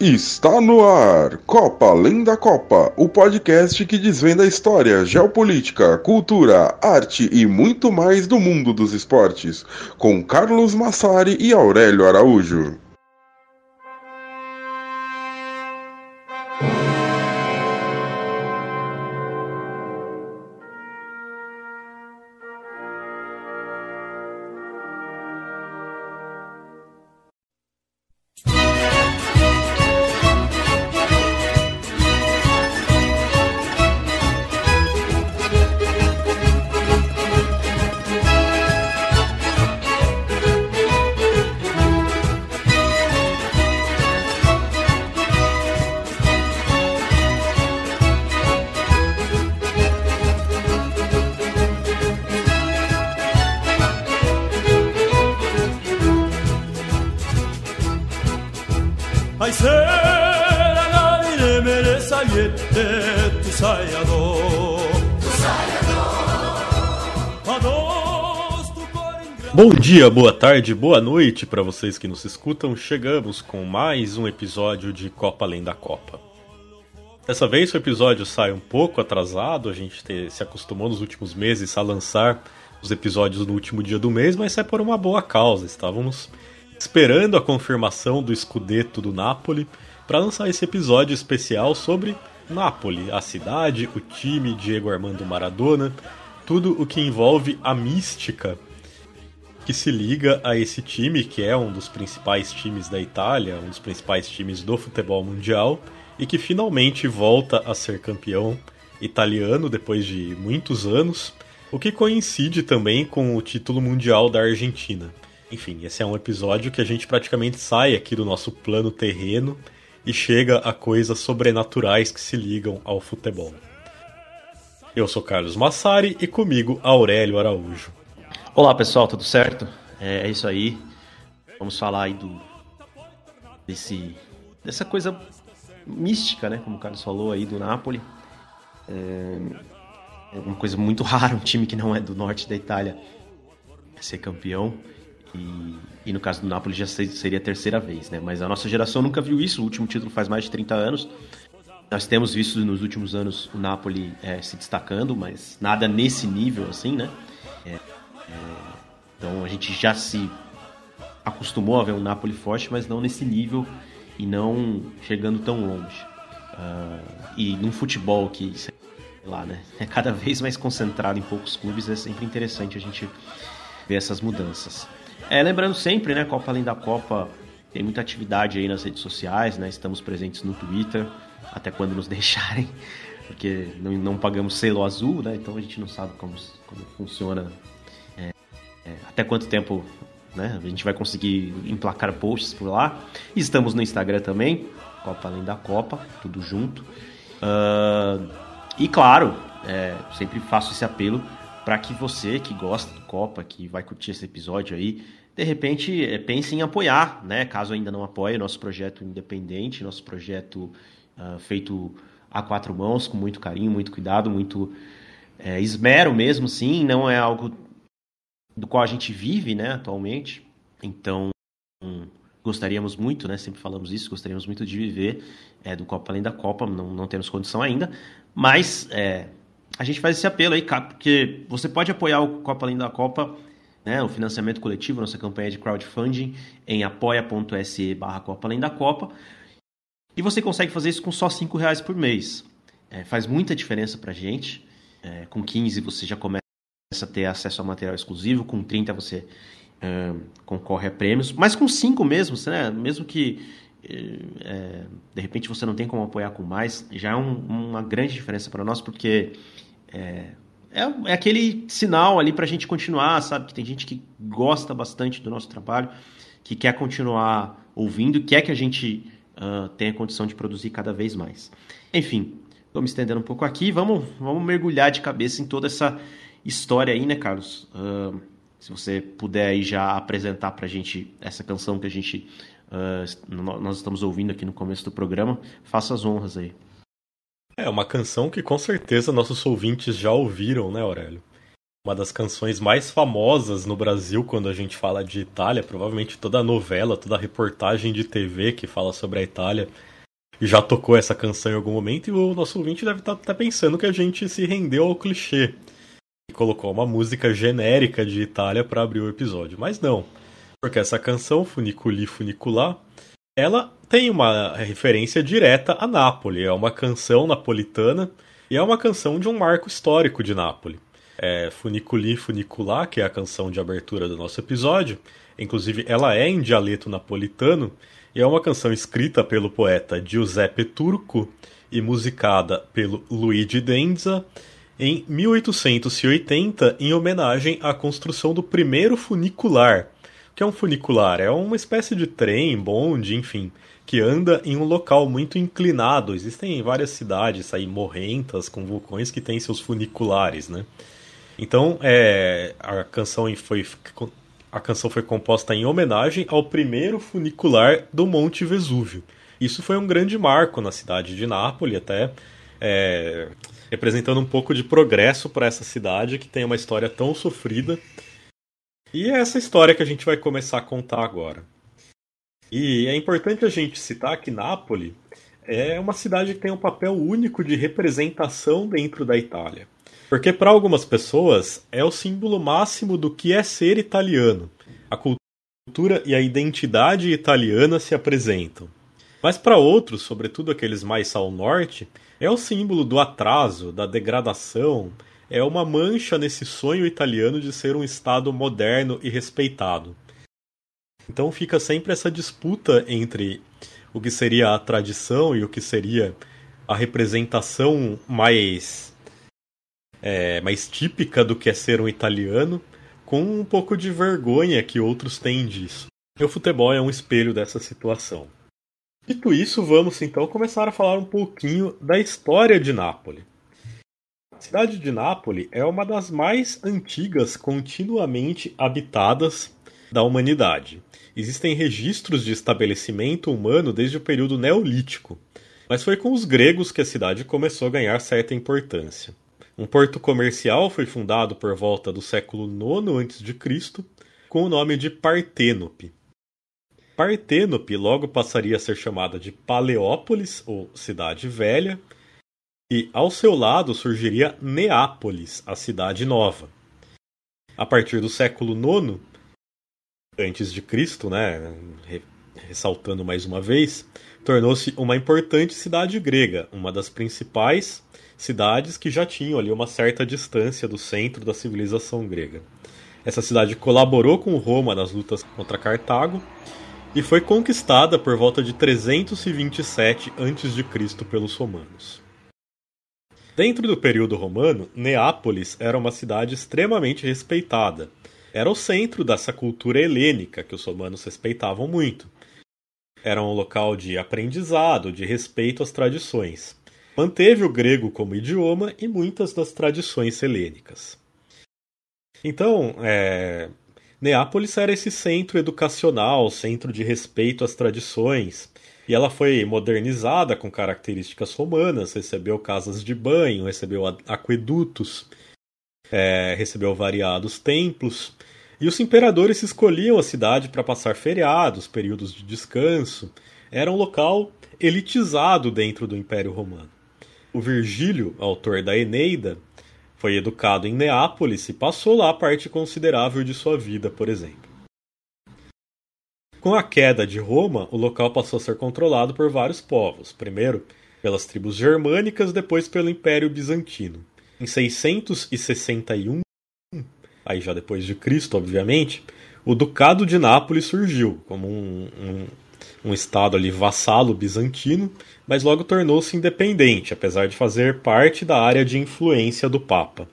Está no ar Copa Além da Copa, o podcast que desvenda a história, geopolítica, cultura, arte e muito mais do mundo dos esportes, com Carlos Massari e Aurélio Araújo. Boa tarde, boa noite para vocês que nos escutam. Chegamos com mais um episódio de Copa Além da Copa. Dessa vez o episódio sai um pouco atrasado, a gente te, se acostumou nos últimos meses a lançar os episódios no último dia do mês, mas é por uma boa causa. Estávamos esperando a confirmação do escudeto do Napoli para lançar esse episódio especial sobre Napoli, a cidade, o time, Diego Armando Maradona, tudo o que envolve a mística que se liga a esse time, que é um dos principais times da Itália, um dos principais times do futebol mundial, e que finalmente volta a ser campeão italiano depois de muitos anos, o que coincide também com o título mundial da Argentina. Enfim, esse é um episódio que a gente praticamente sai aqui do nosso plano terreno e chega a coisas sobrenaturais que se ligam ao futebol. Eu sou Carlos Massari e comigo Aurélio Araújo. Olá pessoal, tudo certo? É, é, isso aí. Vamos falar aí do desse dessa coisa mística, né? Como o Carlos falou aí do Napoli. É, é uma coisa muito rara um time que não é do norte da Itália ser campeão. E, e no caso do Napoli já seria a terceira vez, né? Mas a nossa geração nunca viu isso. O último título faz mais de 30 anos. Nós temos visto nos últimos anos o Napoli é, se destacando, mas nada nesse nível assim, né? Então a gente já se acostumou a ver um Napoli forte, mas não nesse nível e não chegando tão longe. Uh, e num futebol que, sei lá, né, é cada vez mais concentrado em poucos clubes, é sempre interessante a gente ver essas mudanças. É, lembrando sempre, né, Copa Além da Copa tem muita atividade aí nas redes sociais, né, estamos presentes no Twitter, até quando nos deixarem, porque não, não pagamos selo azul, né, então a gente não sabe como, como funciona é, até quanto tempo né, a gente vai conseguir emplacar posts por lá. Estamos no Instagram também, Copa Além da Copa, tudo junto. Uh, e claro, é, sempre faço esse apelo para que você que gosta do Copa, que vai curtir esse episódio aí, de repente é, pense em apoiar, né? Caso ainda não apoie, nosso projeto independente, nosso projeto uh, feito a quatro mãos, com muito carinho, muito cuidado, muito é, esmero mesmo, sim. Não é algo do qual a gente vive, né, atualmente. Então, gostaríamos muito, né, sempre falamos isso, gostaríamos muito de viver é, do Copa Além da Copa, não, não temos condição ainda, mas é, a gente faz esse apelo aí, porque você pode apoiar o Copa Além da Copa, né, o financiamento coletivo, nossa campanha de crowdfunding em apoia.se barra Copa Além da Copa, e você consegue fazer isso com só cinco reais por mês. É, faz muita diferença pra gente, é, com 15 você já começa a ter acesso a material exclusivo, com 30 você uh, concorre a prêmios, mas com 5 mesmo, né? mesmo que é, de repente você não tem como apoiar com mais, já é um, uma grande diferença para nós, porque é, é, é, aquele sinal ali para a gente continuar, sabe? Que tem gente que gosta bastante do nosso trabalho, que quer continuar ouvindo, quer que a gente uh, tenha condição de produzir cada vez mais. Enfim, estou me estendendo um pouco aqui, vamos, vamos mergulhar de cabeça em toda essa história aí, né, Carlos? Uh, se você puder aí já apresentar para a gente essa canção que a gente uh, nós estamos ouvindo aqui no começo do programa, faça as honras aí. É uma canção que com certeza nossos ouvintes já ouviram, né, Aurélio? uma das canções mais famosas no Brasil quando a gente fala de Itália. Provavelmente toda novela, toda reportagem de TV que fala sobre a Itália já tocou essa canção em algum momento e o nosso ouvinte deve estar tá, tá pensando que a gente se rendeu ao clichê colocou uma música genérica de Itália para abrir o episódio. Mas não, porque essa canção, Funiculi Funicular, ela tem uma referência direta a Nápoles. É uma canção napolitana e é uma canção de um marco histórico de Nápoles. É Funiculi Funicular, que é a canção de abertura do nosso episódio. Inclusive, ela é em dialeto napolitano e é uma canção escrita pelo poeta Giuseppe Turco e musicada pelo Luigi Denza em 1880 em homenagem à construção do primeiro funicular, que é um funicular? É uma espécie de trem, bonde, enfim, que anda em um local muito inclinado. Existem várias cidades aí morrentas com vulcões que têm seus funiculares, né? Então, é, a canção foi a canção foi composta em homenagem ao primeiro funicular do Monte Vesúvio. Isso foi um grande marco na cidade de Nápoles, até é, representando um pouco de progresso para essa cidade que tem uma história tão sofrida e é essa história que a gente vai começar a contar agora. E é importante a gente citar que Nápoles é uma cidade que tem um papel único de representação dentro da Itália. Porque para algumas pessoas é o símbolo máximo do que é ser italiano. A cultura e a identidade italiana se apresentam. Mas para outros, sobretudo aqueles mais ao norte, é o símbolo do atraso, da degradação, é uma mancha nesse sonho italiano de ser um Estado moderno e respeitado. Então fica sempre essa disputa entre o que seria a tradição e o que seria a representação mais é, mais típica do que é ser um italiano, com um pouco de vergonha que outros têm disso. E o futebol é um espelho dessa situação. Dito isso, vamos então começar a falar um pouquinho da história de Nápoles. A cidade de Nápoles é uma das mais antigas continuamente habitadas da humanidade. Existem registros de estabelecimento humano desde o período neolítico, mas foi com os gregos que a cidade começou a ganhar certa importância. Um porto comercial foi fundado por volta do século IX a.C., com o nome de Parténope. Parténope logo passaria a ser chamada de Paleópolis, ou Cidade Velha, e ao seu lado surgiria Neápolis, a cidade nova. A partir do século IX antes de Cristo, né, ressaltando mais uma vez, tornou-se uma importante cidade grega, uma das principais cidades que já tinham ali uma certa distância do centro da civilização grega. Essa cidade colaborou com Roma nas lutas contra Cartago e foi conquistada por volta de 327 a.C. pelos romanos. Dentro do período romano, Neápolis era uma cidade extremamente respeitada. Era o centro dessa cultura helênica que os romanos respeitavam muito. Era um local de aprendizado, de respeito às tradições. Manteve o grego como idioma e muitas das tradições helênicas. Então, é... Neápolis era esse centro educacional, centro de respeito às tradições, e ela foi modernizada com características romanas, recebeu casas de banho, recebeu aquedutos, é, recebeu variados templos. E os imperadores escolhiam a cidade para passar feriados, períodos de descanso. Era um local elitizado dentro do Império Romano. O Virgílio, autor da Eneida, foi educado em Neápolis e passou lá parte considerável de sua vida, por exemplo. Com a queda de Roma, o local passou a ser controlado por vários povos, primeiro pelas tribos germânicas, depois pelo Império Bizantino. Em 661, aí já depois de Cristo, obviamente, o Ducado de Nápoles surgiu como um, um, um estado ali vassalo bizantino, mas logo tornou-se independente, apesar de fazer parte da área de influência do Papa.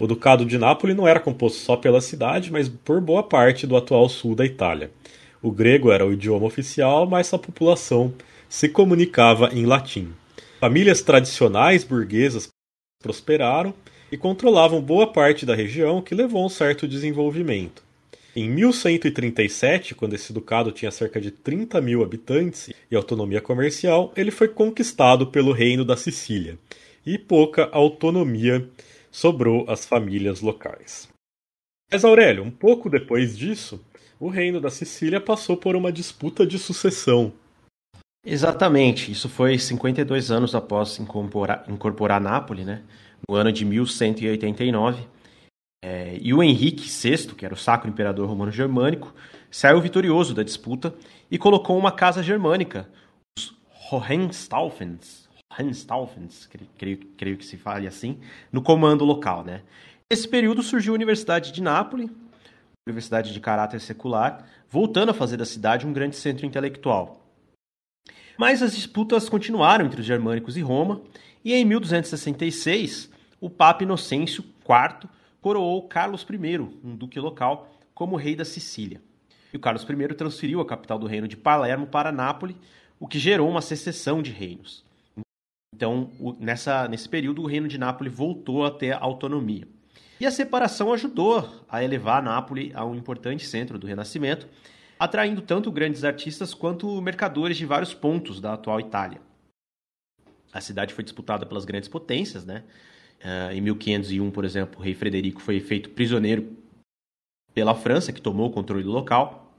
O Ducado de Nápoles não era composto só pela cidade, mas por boa parte do atual sul da Itália. O grego era o idioma oficial, mas a população se comunicava em latim. Famílias tradicionais burguesas prosperaram e controlavam boa parte da região, que levou a um certo desenvolvimento. Em 1137, quando esse ducado tinha cerca de 30 mil habitantes e autonomia comercial, ele foi conquistado pelo reino da Sicília, e pouca autonomia sobrou às famílias locais. Mas Aurélio, um pouco depois disso, o reino da Sicília passou por uma disputa de sucessão. Exatamente, isso foi 52 anos após incorporar, incorporar Nápoles, né? no ano de 1189. É, e o Henrique VI, que era o Sacro Imperador Romano Germânico, saiu vitorioso da disputa e colocou uma casa germânica, os Hohenstaufens, Hohenstaufens creio, creio que se fale assim, no comando local. Né? Nesse período surgiu a Universidade de Nápoles, universidade de caráter secular, voltando a fazer da cidade um grande centro intelectual. Mas as disputas continuaram entre os germânicos e Roma, e em 1266 o Papa Inocêncio IV coroou Carlos I, um duque local, como rei da Sicília. E o Carlos I transferiu a capital do reino de Palermo para Nápoles, o que gerou uma secessão de reinos. Então, nessa, nesse período, o reino de Nápoles voltou a ter autonomia. E a separação ajudou a elevar Nápoles a um importante centro do Renascimento, atraindo tanto grandes artistas quanto mercadores de vários pontos da atual Itália. A cidade foi disputada pelas grandes potências, né? Uh, em 1501, por exemplo, o rei Frederico foi feito prisioneiro pela França, que tomou o controle do local.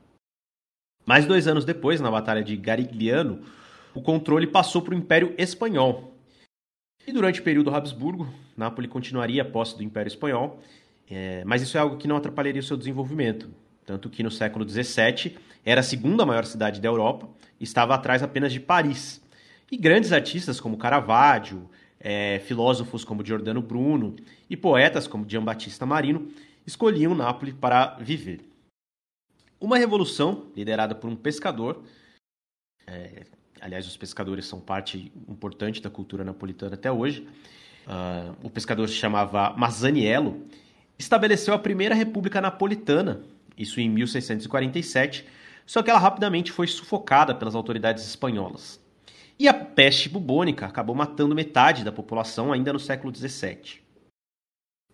Mais dois anos depois, na Batalha de Garigliano, o controle passou para o Império Espanhol. E durante o período Habsburgo, Nápoles continuaria a posse do Império Espanhol, é, mas isso é algo que não atrapalharia o seu desenvolvimento. Tanto que no século XVII era a segunda maior cidade da Europa, estava atrás apenas de Paris. E grandes artistas como Caravaggio, é, filósofos como Giordano Bruno e poetas como Giambattista Marino escolhiam Nápoles para viver. Uma revolução liderada por um pescador, é, aliás, os pescadores são parte importante da cultura napolitana até hoje. Uh, o pescador se chamava Masaniello, estabeleceu a primeira república napolitana, isso em 1647, só que ela rapidamente foi sufocada pelas autoridades espanholas. E a peste bubônica acabou matando metade da população ainda no século XVII.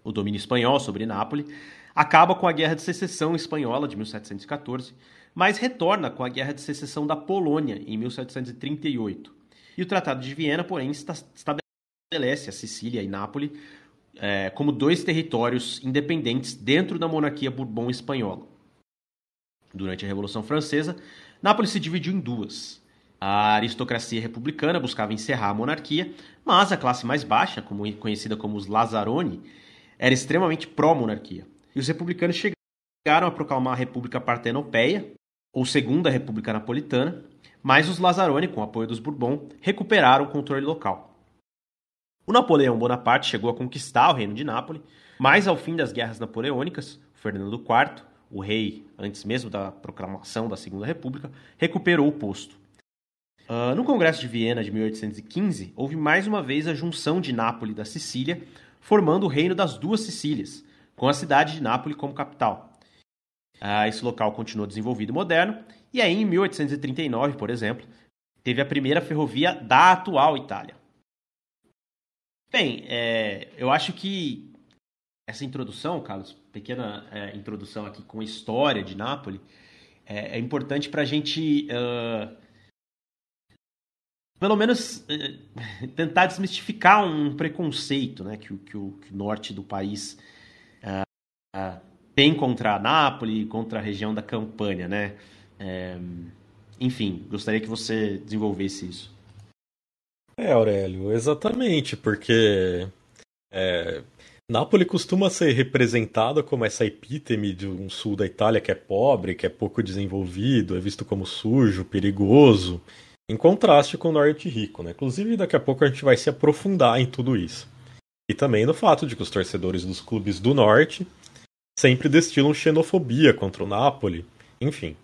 O domínio espanhol sobre Nápoles acaba com a Guerra de Secessão Espanhola de 1714, mas retorna com a Guerra de Secessão da Polônia em 1738. E o Tratado de Viena, porém, estabelece a Sicília e Nápoles é, como dois territórios independentes dentro da monarquia Bourbon espanhola. Durante a Revolução Francesa, Nápoles se dividiu em duas. A aristocracia republicana buscava encerrar a monarquia, mas a classe mais baixa, como conhecida como os Lazzaroni, era extremamente pró-monarquia. E os republicanos chegaram a proclamar a República Partenopeia, ou Segunda República Napolitana, mas os Lazzaroni, com o apoio dos Bourbon, recuperaram o controle local. O Napoleão Bonaparte chegou a conquistar o reino de Nápoles, mas ao fim das guerras napoleônicas, Fernando IV, o rei antes mesmo da proclamação da Segunda República, recuperou o posto. Uh, no Congresso de Viena de 1815, houve mais uma vez a junção de Nápoles da Sicília, formando o Reino das Duas Sicílias, com a cidade de Nápoles como capital. Uh, esse local continuou desenvolvido e moderno, e aí em 1839, por exemplo, teve a primeira ferrovia da atual Itália. Bem, é, eu acho que essa introdução, Carlos, pequena é, introdução aqui com a história de Nápoles, é, é importante para a gente uh, pelo menos eh, tentar desmistificar um preconceito né, que, que, o, que o norte do país uh, uh, tem contra a Nápoles, contra a região da Campanha, né? É, enfim, gostaria que você desenvolvesse isso. É, Aurélio, exatamente, porque é, Nápoles costuma ser representada como essa epítome de um sul da Itália que é pobre, que é pouco desenvolvido, é visto como sujo, perigoso em contraste com o norte rico, né? Inclusive, daqui a pouco a gente vai se aprofundar em tudo isso. E também no fato de que os torcedores dos clubes do norte sempre destilam xenofobia contra o Napoli, enfim.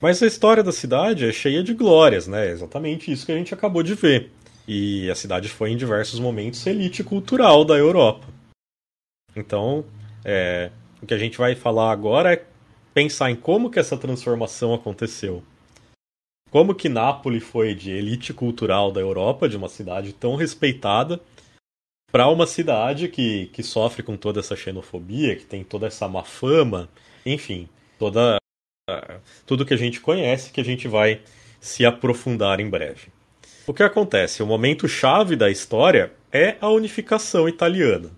Mas a história da cidade é cheia de glórias, né? É exatamente isso que a gente acabou de ver. E a cidade foi em diversos momentos elite cultural da Europa. Então, é, o que a gente vai falar agora é pensar em como que essa transformação aconteceu. Como que Nápoles foi de elite cultural da Europa, de uma cidade tão respeitada, para uma cidade que, que sofre com toda essa xenofobia, que tem toda essa má fama, enfim, toda tudo que a gente conhece que a gente vai se aprofundar em breve. O que acontece? O momento chave da história é a unificação italiana.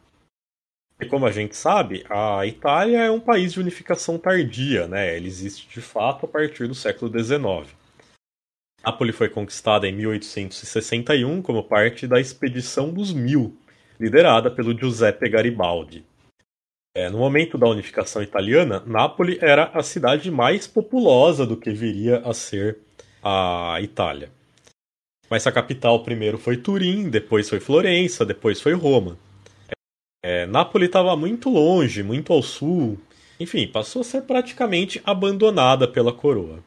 E como a gente sabe, a Itália é um país de unificação tardia, né? Ele existe de fato a partir do século XIX. Nápoles foi conquistada em 1861 como parte da Expedição dos Mil, liderada pelo Giuseppe Garibaldi. É, no momento da unificação italiana, Nápoles era a cidade mais populosa do que viria a ser a Itália. Mas a capital primeiro foi Turim, depois foi Florença, depois foi Roma. É, Nápoles estava muito longe, muito ao sul. Enfim, passou a ser praticamente abandonada pela coroa.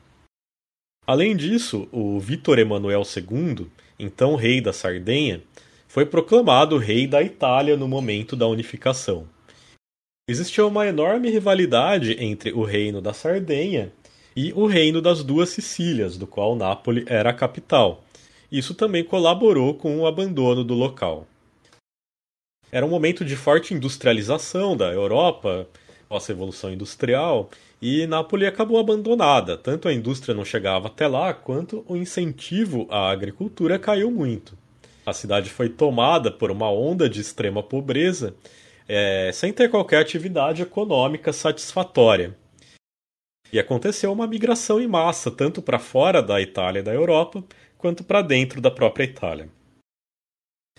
Além disso, o Vítor Emanuel II, então rei da Sardenha, foi proclamado rei da Itália no momento da unificação. Existia uma enorme rivalidade entre o reino da Sardenha e o reino das duas Sicílias, do qual Nápoles era a capital. Isso também colaborou com o abandono do local. Era um momento de forte industrialização da Europa, pós Revolução Industrial, e Nápoles acabou abandonada. Tanto a indústria não chegava até lá, quanto o incentivo à agricultura caiu muito. A cidade foi tomada por uma onda de extrema pobreza, é, sem ter qualquer atividade econômica satisfatória. E aconteceu uma migração em massa, tanto para fora da Itália e da Europa, quanto para dentro da própria Itália.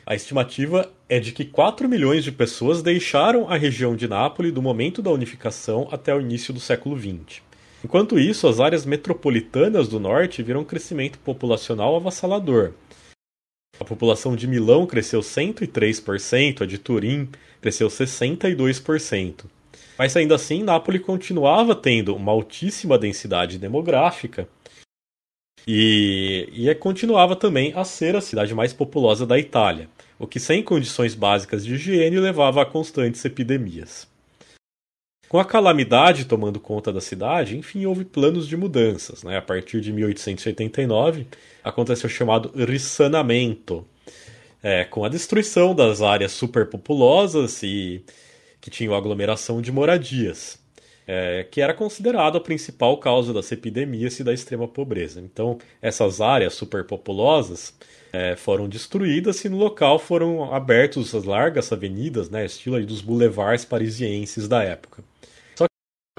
A estimativa é de que 4 milhões de pessoas deixaram a região de Nápoles do momento da unificação até o início do século XX. Enquanto isso, as áreas metropolitanas do norte viram um crescimento populacional avassalador. A população de Milão cresceu 103%, a de Turim cresceu 62%. Mas ainda assim, Nápoles continuava tendo uma altíssima densidade demográfica e, e continuava também a ser a cidade mais populosa da Itália o que sem condições básicas de higiene levava a constantes epidemias. Com a calamidade tomando conta da cidade, enfim, houve planos de mudanças. Né? A partir de 1889, aconteceu o chamado rissanamento, é, com a destruição das áreas superpopulosas e que tinham aglomeração de moradias, é, que era considerado a principal causa das epidemias e da extrema pobreza. Então, essas áreas superpopulosas é, foram destruídas e no local foram abertos as largas avenidas, né, estilo dos boulevards parisienses da época. Só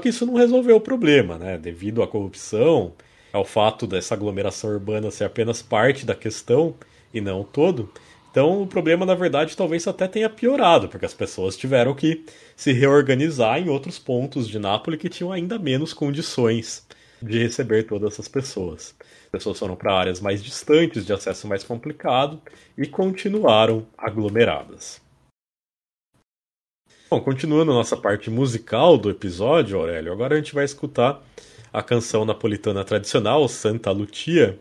que isso não resolveu o problema, né, devido à corrupção, ao fato dessa aglomeração urbana ser apenas parte da questão e não todo. Então o problema, na verdade, talvez até tenha piorado, porque as pessoas tiveram que se reorganizar em outros pontos de Nápoles que tinham ainda menos condições de receber todas essas pessoas pessoas foram para áreas mais distantes, de acesso mais complicado, e continuaram aglomeradas. Bom, continuando a nossa parte musical do episódio, Aurélio, agora a gente vai escutar a canção napolitana tradicional, Santa Lucia.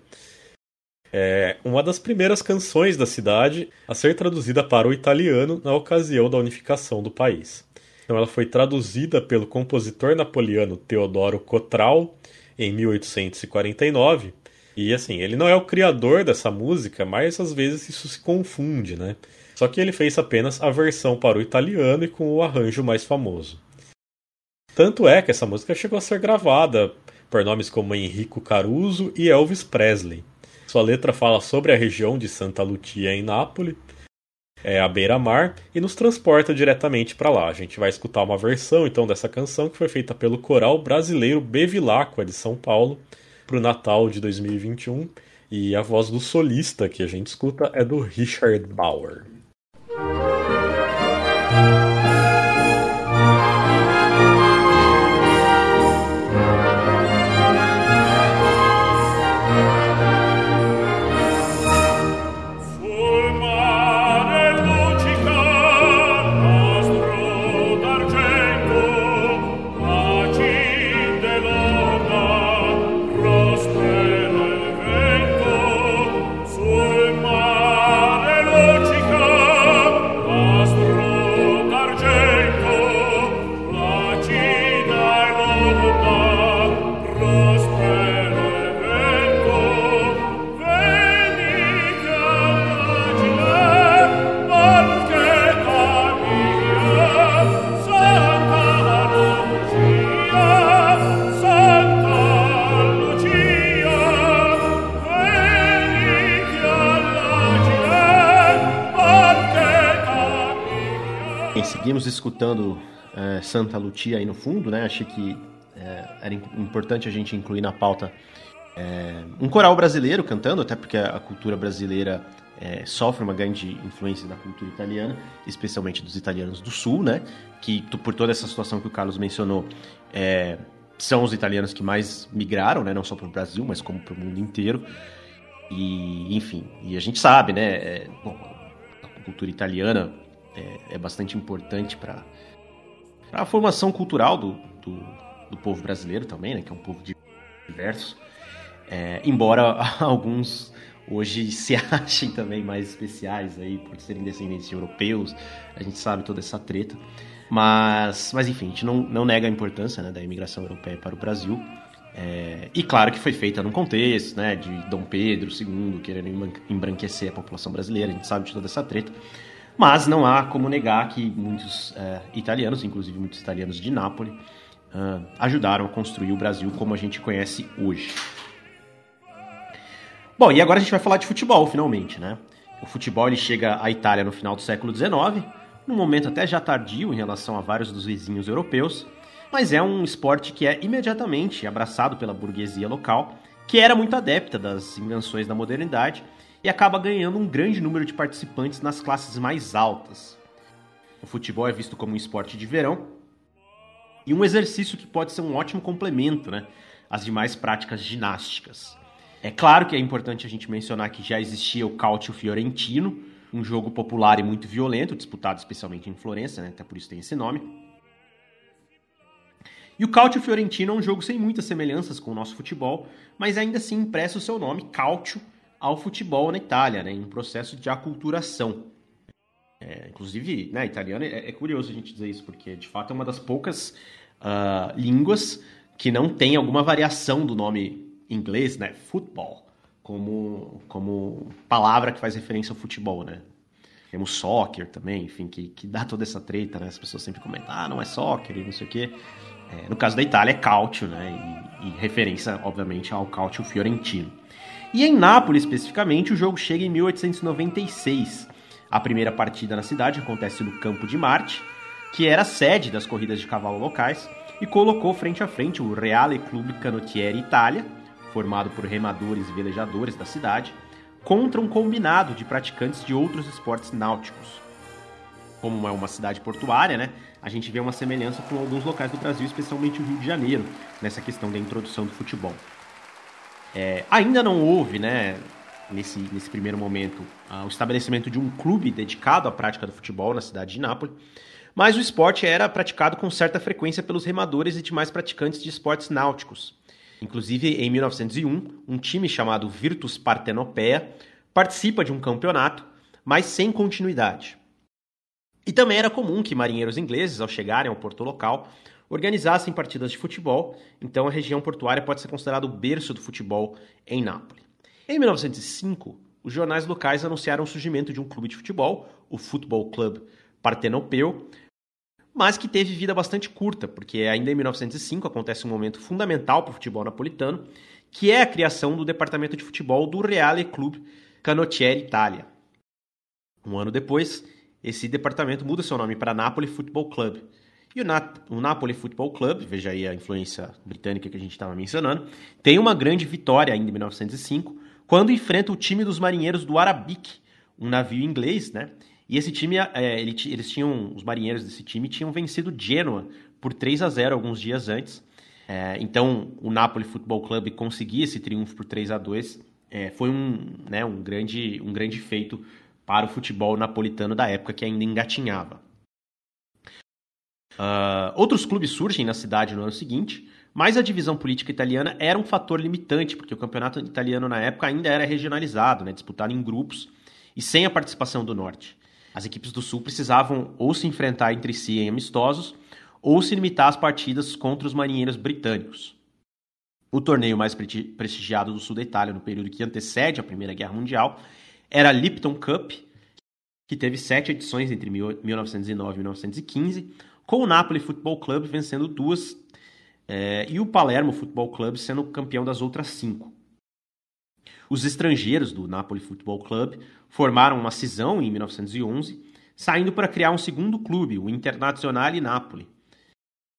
É uma das primeiras canções da cidade a ser traduzida para o italiano na ocasião da unificação do país. Então ela foi traduzida pelo compositor napoliano Teodoro Cotral em 1849 e assim, ele não é o criador dessa música, mas às vezes isso se confunde, né? Só que ele fez apenas a versão para o italiano e com o arranjo mais famoso. Tanto é que essa música chegou a ser gravada por nomes como Enrico Caruso e Elvis Presley. Sua letra fala sobre a região de Santa Lucia em Nápoles, é à beira-mar, e nos transporta diretamente para lá. A gente vai escutar uma versão então dessa canção que foi feita pelo coral brasileiro Bevilacqua de São Paulo, para o Natal de 2021. E a voz do solista que a gente escuta é do Richard Bauer. Santa Lucia aí no fundo, né? Achei que é, era importante a gente incluir na pauta é, um coral brasileiro cantando, até porque a cultura brasileira é, sofre uma grande influência da cultura italiana, especialmente dos italianos do sul, né? Que por toda essa situação que o Carlos mencionou, é, são os italianos que mais migraram, né? Não só para o Brasil, mas como para o mundo inteiro. E, enfim, e a gente sabe, né? É, bom, a cultura italiana é, é bastante importante para a formação cultural do, do, do, povo brasileiro também, né? Que é um povo diverso. É, embora alguns hoje se achem também mais especiais aí por serem descendentes de europeus, a gente sabe toda essa treta. Mas, mas enfim, a gente não, não nega a importância né, da imigração europeia para o Brasil. É, e claro que foi feita num contexto né, de Dom Pedro II querendo embranquecer a população brasileira, a gente sabe de toda essa treta. Mas não há como negar que muitos é, italianos, inclusive muitos italianos de Nápoles, uh, ajudaram a construir o Brasil como a gente conhece hoje. Bom, e agora a gente vai falar de futebol, finalmente, né? O futebol ele chega à Itália no final do século XIX, num momento até já tardio em relação a vários dos vizinhos europeus, mas é um esporte que é imediatamente abraçado pela burguesia local, que era muito adepta das invenções da modernidade e acaba ganhando um grande número de participantes nas classes mais altas. O futebol é visto como um esporte de verão e um exercício que pode ser um ótimo complemento né, às demais práticas ginásticas. É claro que é importante a gente mencionar que já existia o Calcio Fiorentino, um jogo popular e muito violento, disputado especialmente em Florença, né? até por isso tem esse nome. E o Calcio Fiorentino é um jogo sem muitas semelhanças com o nosso futebol, mas ainda assim impressa o seu nome, Calcio, ao futebol na Itália, né? em um processo de aculturação. É, inclusive, né, italiano, é, é, curioso a gente dizer isso, porque de fato é uma das poucas uh, línguas que não tem alguma variação do nome inglês, né, futebol como, como palavra que faz referência ao futebol, né? Temos soccer também, enfim, que, que dá toda essa treta, né? As pessoas sempre comentam, ah, não é soccer e não sei o quê. É, no caso da Itália é calcio, né? E, e, referência, obviamente, ao calcio fiorentino. E em Nápoles, especificamente, o jogo chega em 1896. A primeira partida na cidade acontece no Campo de Marte, que era sede das corridas de cavalo locais, e colocou frente a frente o Reale Clube Canottieri Itália, formado por remadores e velejadores da cidade, contra um combinado de praticantes de outros esportes náuticos. Como é uma cidade portuária, né, a gente vê uma semelhança com alguns locais do Brasil, especialmente o Rio de Janeiro, nessa questão da introdução do futebol. É, ainda não houve, né, nesse, nesse primeiro momento, uh, o estabelecimento de um clube dedicado à prática do futebol na cidade de Nápoles, mas o esporte era praticado com certa frequência pelos remadores e demais praticantes de esportes náuticos. Inclusive, em 1901, um time chamado Virtus Partenopea participa de um campeonato, mas sem continuidade. E também era comum que marinheiros ingleses, ao chegarem ao porto local, organizassem partidas de futebol, então a região portuária pode ser considerada o berço do futebol em Nápoles. Em 1905, os jornais locais anunciaram o surgimento de um clube de futebol, o Football Club Partenopeu, mas que teve vida bastante curta, porque ainda em 1905 acontece um momento fundamental para o futebol napolitano, que é a criação do departamento de futebol do Reale Club Canottieri Italia. Um ano depois, esse departamento muda seu nome para Napoli Football Club. E o, o Napoli Football Club, veja aí a influência britânica que a gente estava mencionando, tem uma grande vitória ainda em 1905, quando enfrenta o time dos marinheiros do Arabic, um navio inglês, né? E esse time, é, ele, eles tinham, os marinheiros desse time tinham vencido Genoa por 3 a 0 alguns dias antes. É, então, o Napoli Football Club conseguir esse triunfo por 3 a 2 é, foi um, né, um, grande, um grande feito para o futebol napolitano da época que ainda engatinhava. Uh, outros clubes surgem na cidade no ano seguinte, mas a divisão política italiana era um fator limitante, porque o campeonato italiano na época ainda era regionalizado, né, disputado em grupos e sem a participação do norte. As equipes do Sul precisavam ou se enfrentar entre si em amistosos ou se limitar às partidas contra os marinheiros britânicos. O torneio mais prestigiado do sul da Itália no período que antecede a Primeira Guerra Mundial era a Lipton Cup, que teve sete edições entre 1909 e 1915, com o Napoli Football Club vencendo duas é, e o Palermo Football Club sendo campeão das outras cinco. Os estrangeiros do Napoli Football Club formaram uma cisão em 1911, saindo para criar um segundo clube, o Internazionale Napoli.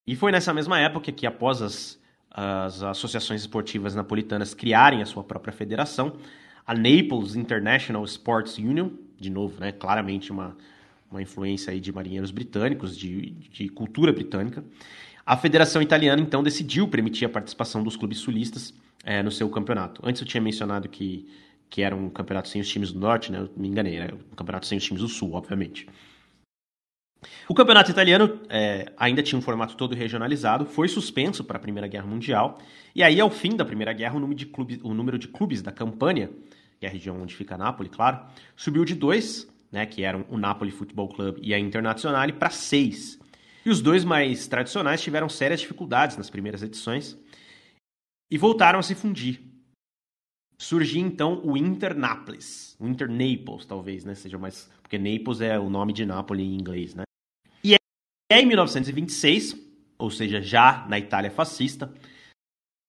E foi nessa mesma época que, após as, as associações esportivas napolitanas criarem a sua própria federação, a Naples International Sports Union, de novo, né, claramente uma, uma influência aí de marinheiros britânicos, de, de cultura britânica, a Federação Italiana então decidiu permitir a participação dos clubes sulistas é, no seu campeonato. Antes eu tinha mencionado que, que era um campeonato sem os times do norte, né? Eu me enganei, era um campeonato sem os times do sul, obviamente. O campeonato italiano é, ainda tinha um formato todo regionalizado, foi suspenso para a Primeira Guerra Mundial, e aí, ao fim da Primeira Guerra, o número de clubes, número de clubes da Campânia, que é a região onde fica Nápoles, claro, subiu de dois, né, que eram o Napoli Football Club e a Internazionale, para seis. E os dois mais tradicionais tiveram sérias dificuldades nas primeiras edições e voltaram a se fundir. Surgiu então o Internapolis, o Inter Naples, talvez, né, seja mais, porque Naples é o nome de Nápoles em inglês, né? E é em 1926, ou seja, já na Itália fascista,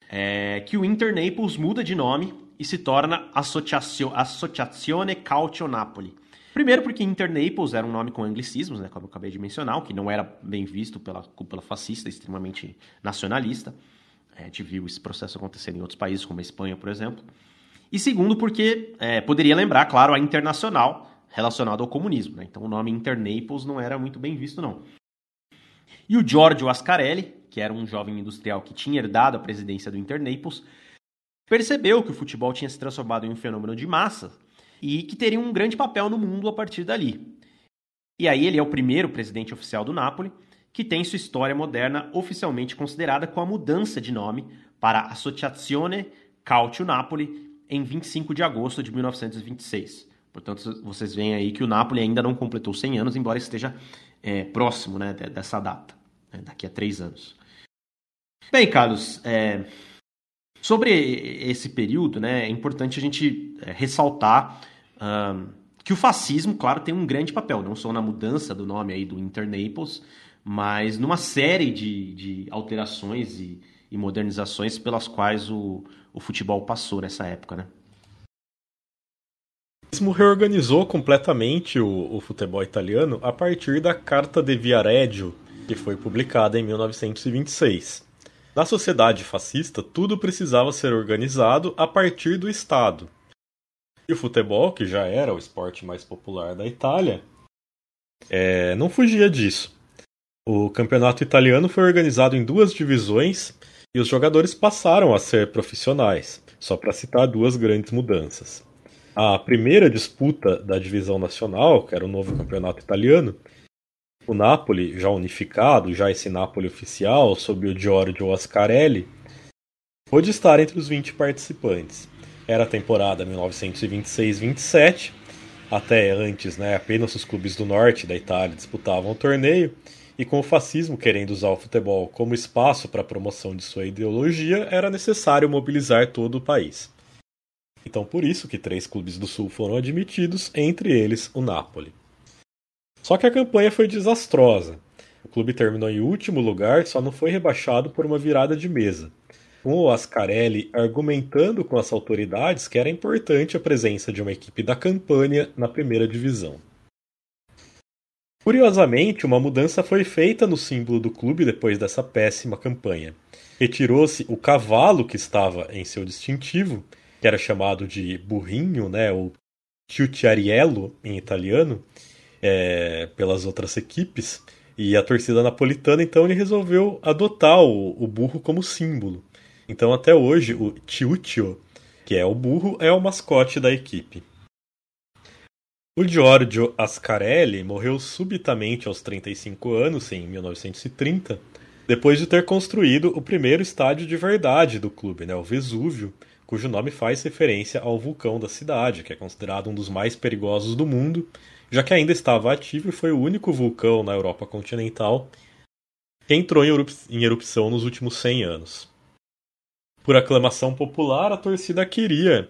é, que o Inter Naples muda de nome e se torna Associazione Calcio Napoli. Primeiro porque Inter Naples era um nome com anglicismos, né, como eu acabei de mencionar, que não era bem visto pela cúpula fascista, extremamente nacionalista. É, a gente viu esse processo acontecer em outros países, como a Espanha, por exemplo. E segundo porque é, poderia lembrar, claro, a Internacional relacionado ao comunismo. Né? Então o nome Inter Naples não era muito bem visto, não. E o Giorgio Ascarelli, que era um jovem industrial que tinha herdado a presidência do Inter Naples, percebeu que o futebol tinha se transformado em um fenômeno de massa e que teria um grande papel no mundo a partir dali. E aí ele é o primeiro presidente oficial do Napoli que tem sua história moderna oficialmente considerada com a mudança de nome para Associazione Calcio Napoli em 25 de agosto de 1926. Portanto, vocês veem aí que o Napoli ainda não completou 100 anos, embora esteja é, próximo né, dessa data, né, daqui a três anos. Bem, Carlos, é, sobre esse período, né, é importante a gente é, ressaltar um, que o fascismo, claro, tem um grande papel, não só na mudança do nome aí do Inter Naples, mas numa série de, de alterações e, e modernizações pelas quais o, o futebol passou nessa época, né? fascismo reorganizou completamente o, o, futebol italiano a partir da Carta de Viareggio, que foi publicada em 1926. Na sociedade fascista, tudo precisava ser organizado a partir do Estado. E o futebol, que já era o esporte mais popular da Itália, é, não fugia disso. O campeonato italiano foi organizado em duas divisões e os jogadores passaram a ser profissionais, só para citar duas grandes mudanças. A primeira disputa da divisão nacional, que era o novo campeonato italiano, o Napoli, já unificado, já esse Napoli oficial, sob o Giorgio Ascarelli, pôde estar entre os 20 participantes. Era a temporada 1926-27, até antes, né, apenas os clubes do norte da Itália disputavam o torneio, e com o fascismo querendo usar o futebol como espaço para a promoção de sua ideologia, era necessário mobilizar todo o país. Então, por isso que três clubes do Sul foram admitidos, entre eles o Napoli. Só que a campanha foi desastrosa. O clube terminou em último lugar, só não foi rebaixado por uma virada de mesa, com o Ascarelli argumentando com as autoridades que era importante a presença de uma equipe da Campania na primeira divisão. Curiosamente, uma mudança foi feita no símbolo do clube depois dessa péssima campanha. Retirou-se o cavalo que estava em seu distintivo, que era chamado de burrinho, né, ou Ciucciariello em italiano, é, pelas outras equipes, e a torcida napolitana então ele resolveu adotar o, o burro como símbolo. Então até hoje o Ciuccio, que é o burro, é o mascote da equipe. O Giorgio Ascarelli morreu subitamente aos 35 anos, em 1930, depois de ter construído o primeiro estádio de verdade do clube, né, o Vesúvio, cujo nome faz referência ao vulcão da cidade, que é considerado um dos mais perigosos do mundo, já que ainda estava ativo e foi o único vulcão na Europa continental que entrou em erupção nos últimos 100 anos. Por aclamação popular, a torcida queria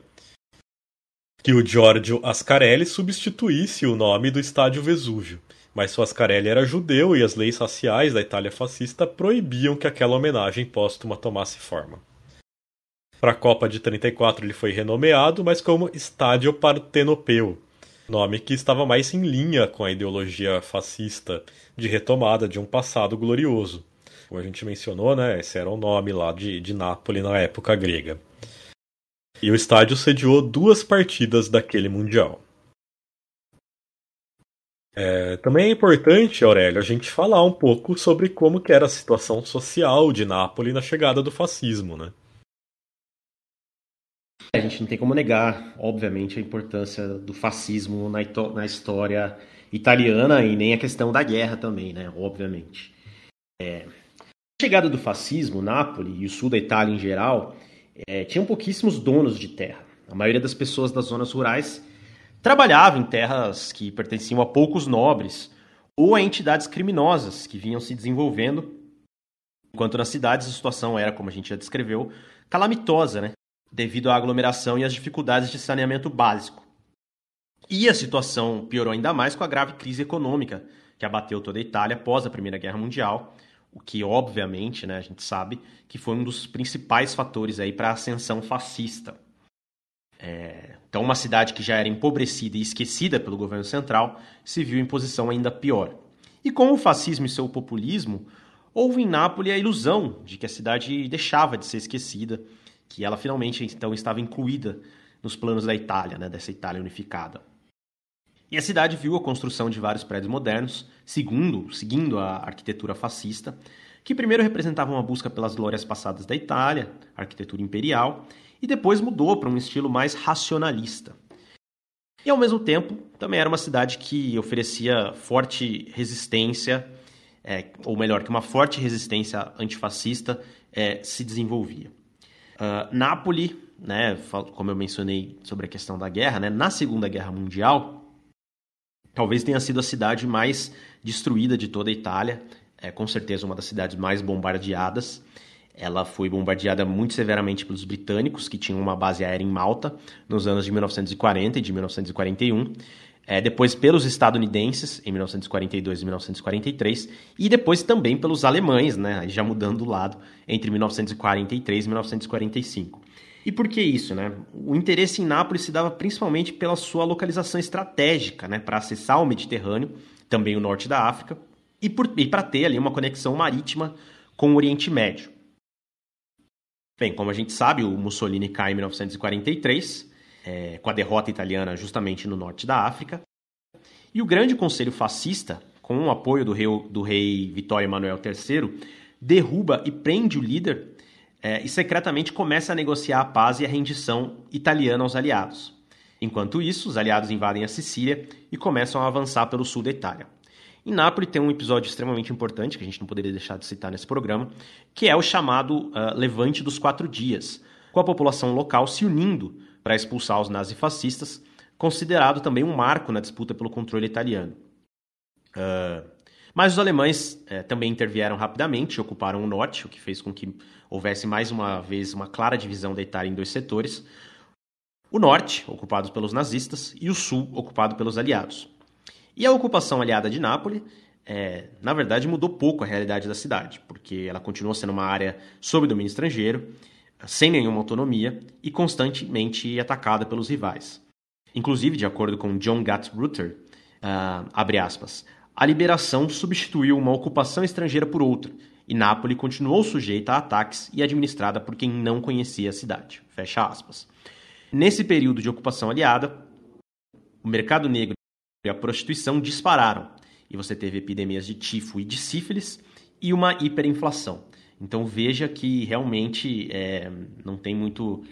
que o Giorgio Ascarelli substituísse o nome do estádio Vesúvio. Mas o Ascarelli era judeu e as leis raciais da Itália fascista proibiam que aquela homenagem póstuma tomasse forma. Para a Copa de 34 ele foi renomeado, mas como Estádio Partenopeu, Nome que estava mais em linha com a ideologia fascista de retomada de um passado glorioso. Como a gente mencionou, né, esse era o nome lá de, de Nápoles na época grega. E o estádio sediou duas partidas daquele Mundial. É, também é importante, Aurélio, a gente falar um pouco sobre como que era a situação social de Nápoles na chegada do fascismo, né? A gente não tem como negar, obviamente, a importância do fascismo na, na história italiana e nem a questão da guerra também, né? Obviamente. É... A chegada do fascismo, Nápoles e o sul da Itália em geral, é, tinham pouquíssimos donos de terra. A maioria das pessoas das zonas rurais trabalhava em terras que pertenciam a poucos nobres ou a entidades criminosas que vinham se desenvolvendo, enquanto nas cidades a situação era, como a gente já descreveu, calamitosa, né? Devido à aglomeração e às dificuldades de saneamento básico. E a situação piorou ainda mais com a grave crise econômica que abateu toda a Itália após a Primeira Guerra Mundial, o que obviamente, né, a gente sabe, que foi um dos principais fatores aí para a ascensão fascista. É, então, uma cidade que já era empobrecida e esquecida pelo governo central se viu em posição ainda pior. E com o fascismo e seu populismo, houve em Nápoles a ilusão de que a cidade deixava de ser esquecida, que ela finalmente então estava incluída nos planos da Itália, né, dessa Itália unificada. E a cidade viu a construção de vários prédios modernos, segundo, seguindo a arquitetura fascista, que primeiro representavam uma busca pelas glórias passadas da Itália, arquitetura imperial, e depois mudou para um estilo mais racionalista. E ao mesmo tempo, também era uma cidade que oferecia forte resistência, é, ou melhor, que uma forte resistência antifascista é, se desenvolvia. Uh, Nápoles, né, como eu mencionei sobre a questão da guerra, né, na Segunda Guerra Mundial, talvez tenha sido a cidade mais destruída de toda a Itália, é com certeza uma das cidades mais bombardeadas. Ela foi bombardeada muito severamente pelos britânicos, que tinham uma base aérea em Malta, nos anos de 1940 e de 1941. É, depois pelos estadunidenses, em 1942 e 1943, e depois também pelos alemães, né, já mudando o lado, entre 1943 e 1945. E por que isso? Né? O interesse em Nápoles se dava principalmente pela sua localização estratégica né, para acessar o Mediterrâneo, também o norte da África, e, para ter ali uma conexão marítima com o Oriente Médio. Bem, como a gente sabe, o Mussolini cai em 1943, é, com a derrota italiana justamente no norte da África. E o Grande Conselho Fascista, com o apoio do rei, do rei Vitório Emanuel III, derruba e prende o líder é, e secretamente começa a negociar a paz e a rendição italiana aos aliados. Enquanto isso, os aliados invadem a Sicília e começam a avançar pelo sul da Itália. Em Nápoles tem um episódio extremamente importante que a gente não poderia deixar de citar nesse programa, que é o chamado uh, Levante dos Quatro Dias, com a população local se unindo para expulsar os nazifascistas, considerado também um marco na disputa pelo controle italiano. Uh, mas os alemães uh, também intervieram rapidamente ocuparam o norte, o que fez com que houvesse mais uma vez uma clara divisão da Itália em dois setores. O norte, ocupado pelos nazistas, e o sul, ocupado pelos aliados. E a ocupação aliada de Nápoles, é, na verdade, mudou pouco a realidade da cidade, porque ela continua sendo uma área sob domínio estrangeiro, sem nenhuma autonomia e constantemente atacada pelos rivais. Inclusive, de acordo com John Gatrutter, uh, abre aspas, a liberação substituiu uma ocupação estrangeira por outra, e Nápoles continuou sujeita a ataques e administrada por quem não conhecia a cidade. Fecha aspas. Nesse período de ocupação aliada, o mercado negro e a prostituição dispararam. E você teve epidemias de tifo e de sífilis e uma hiperinflação. Então veja que realmente é, não tem muito.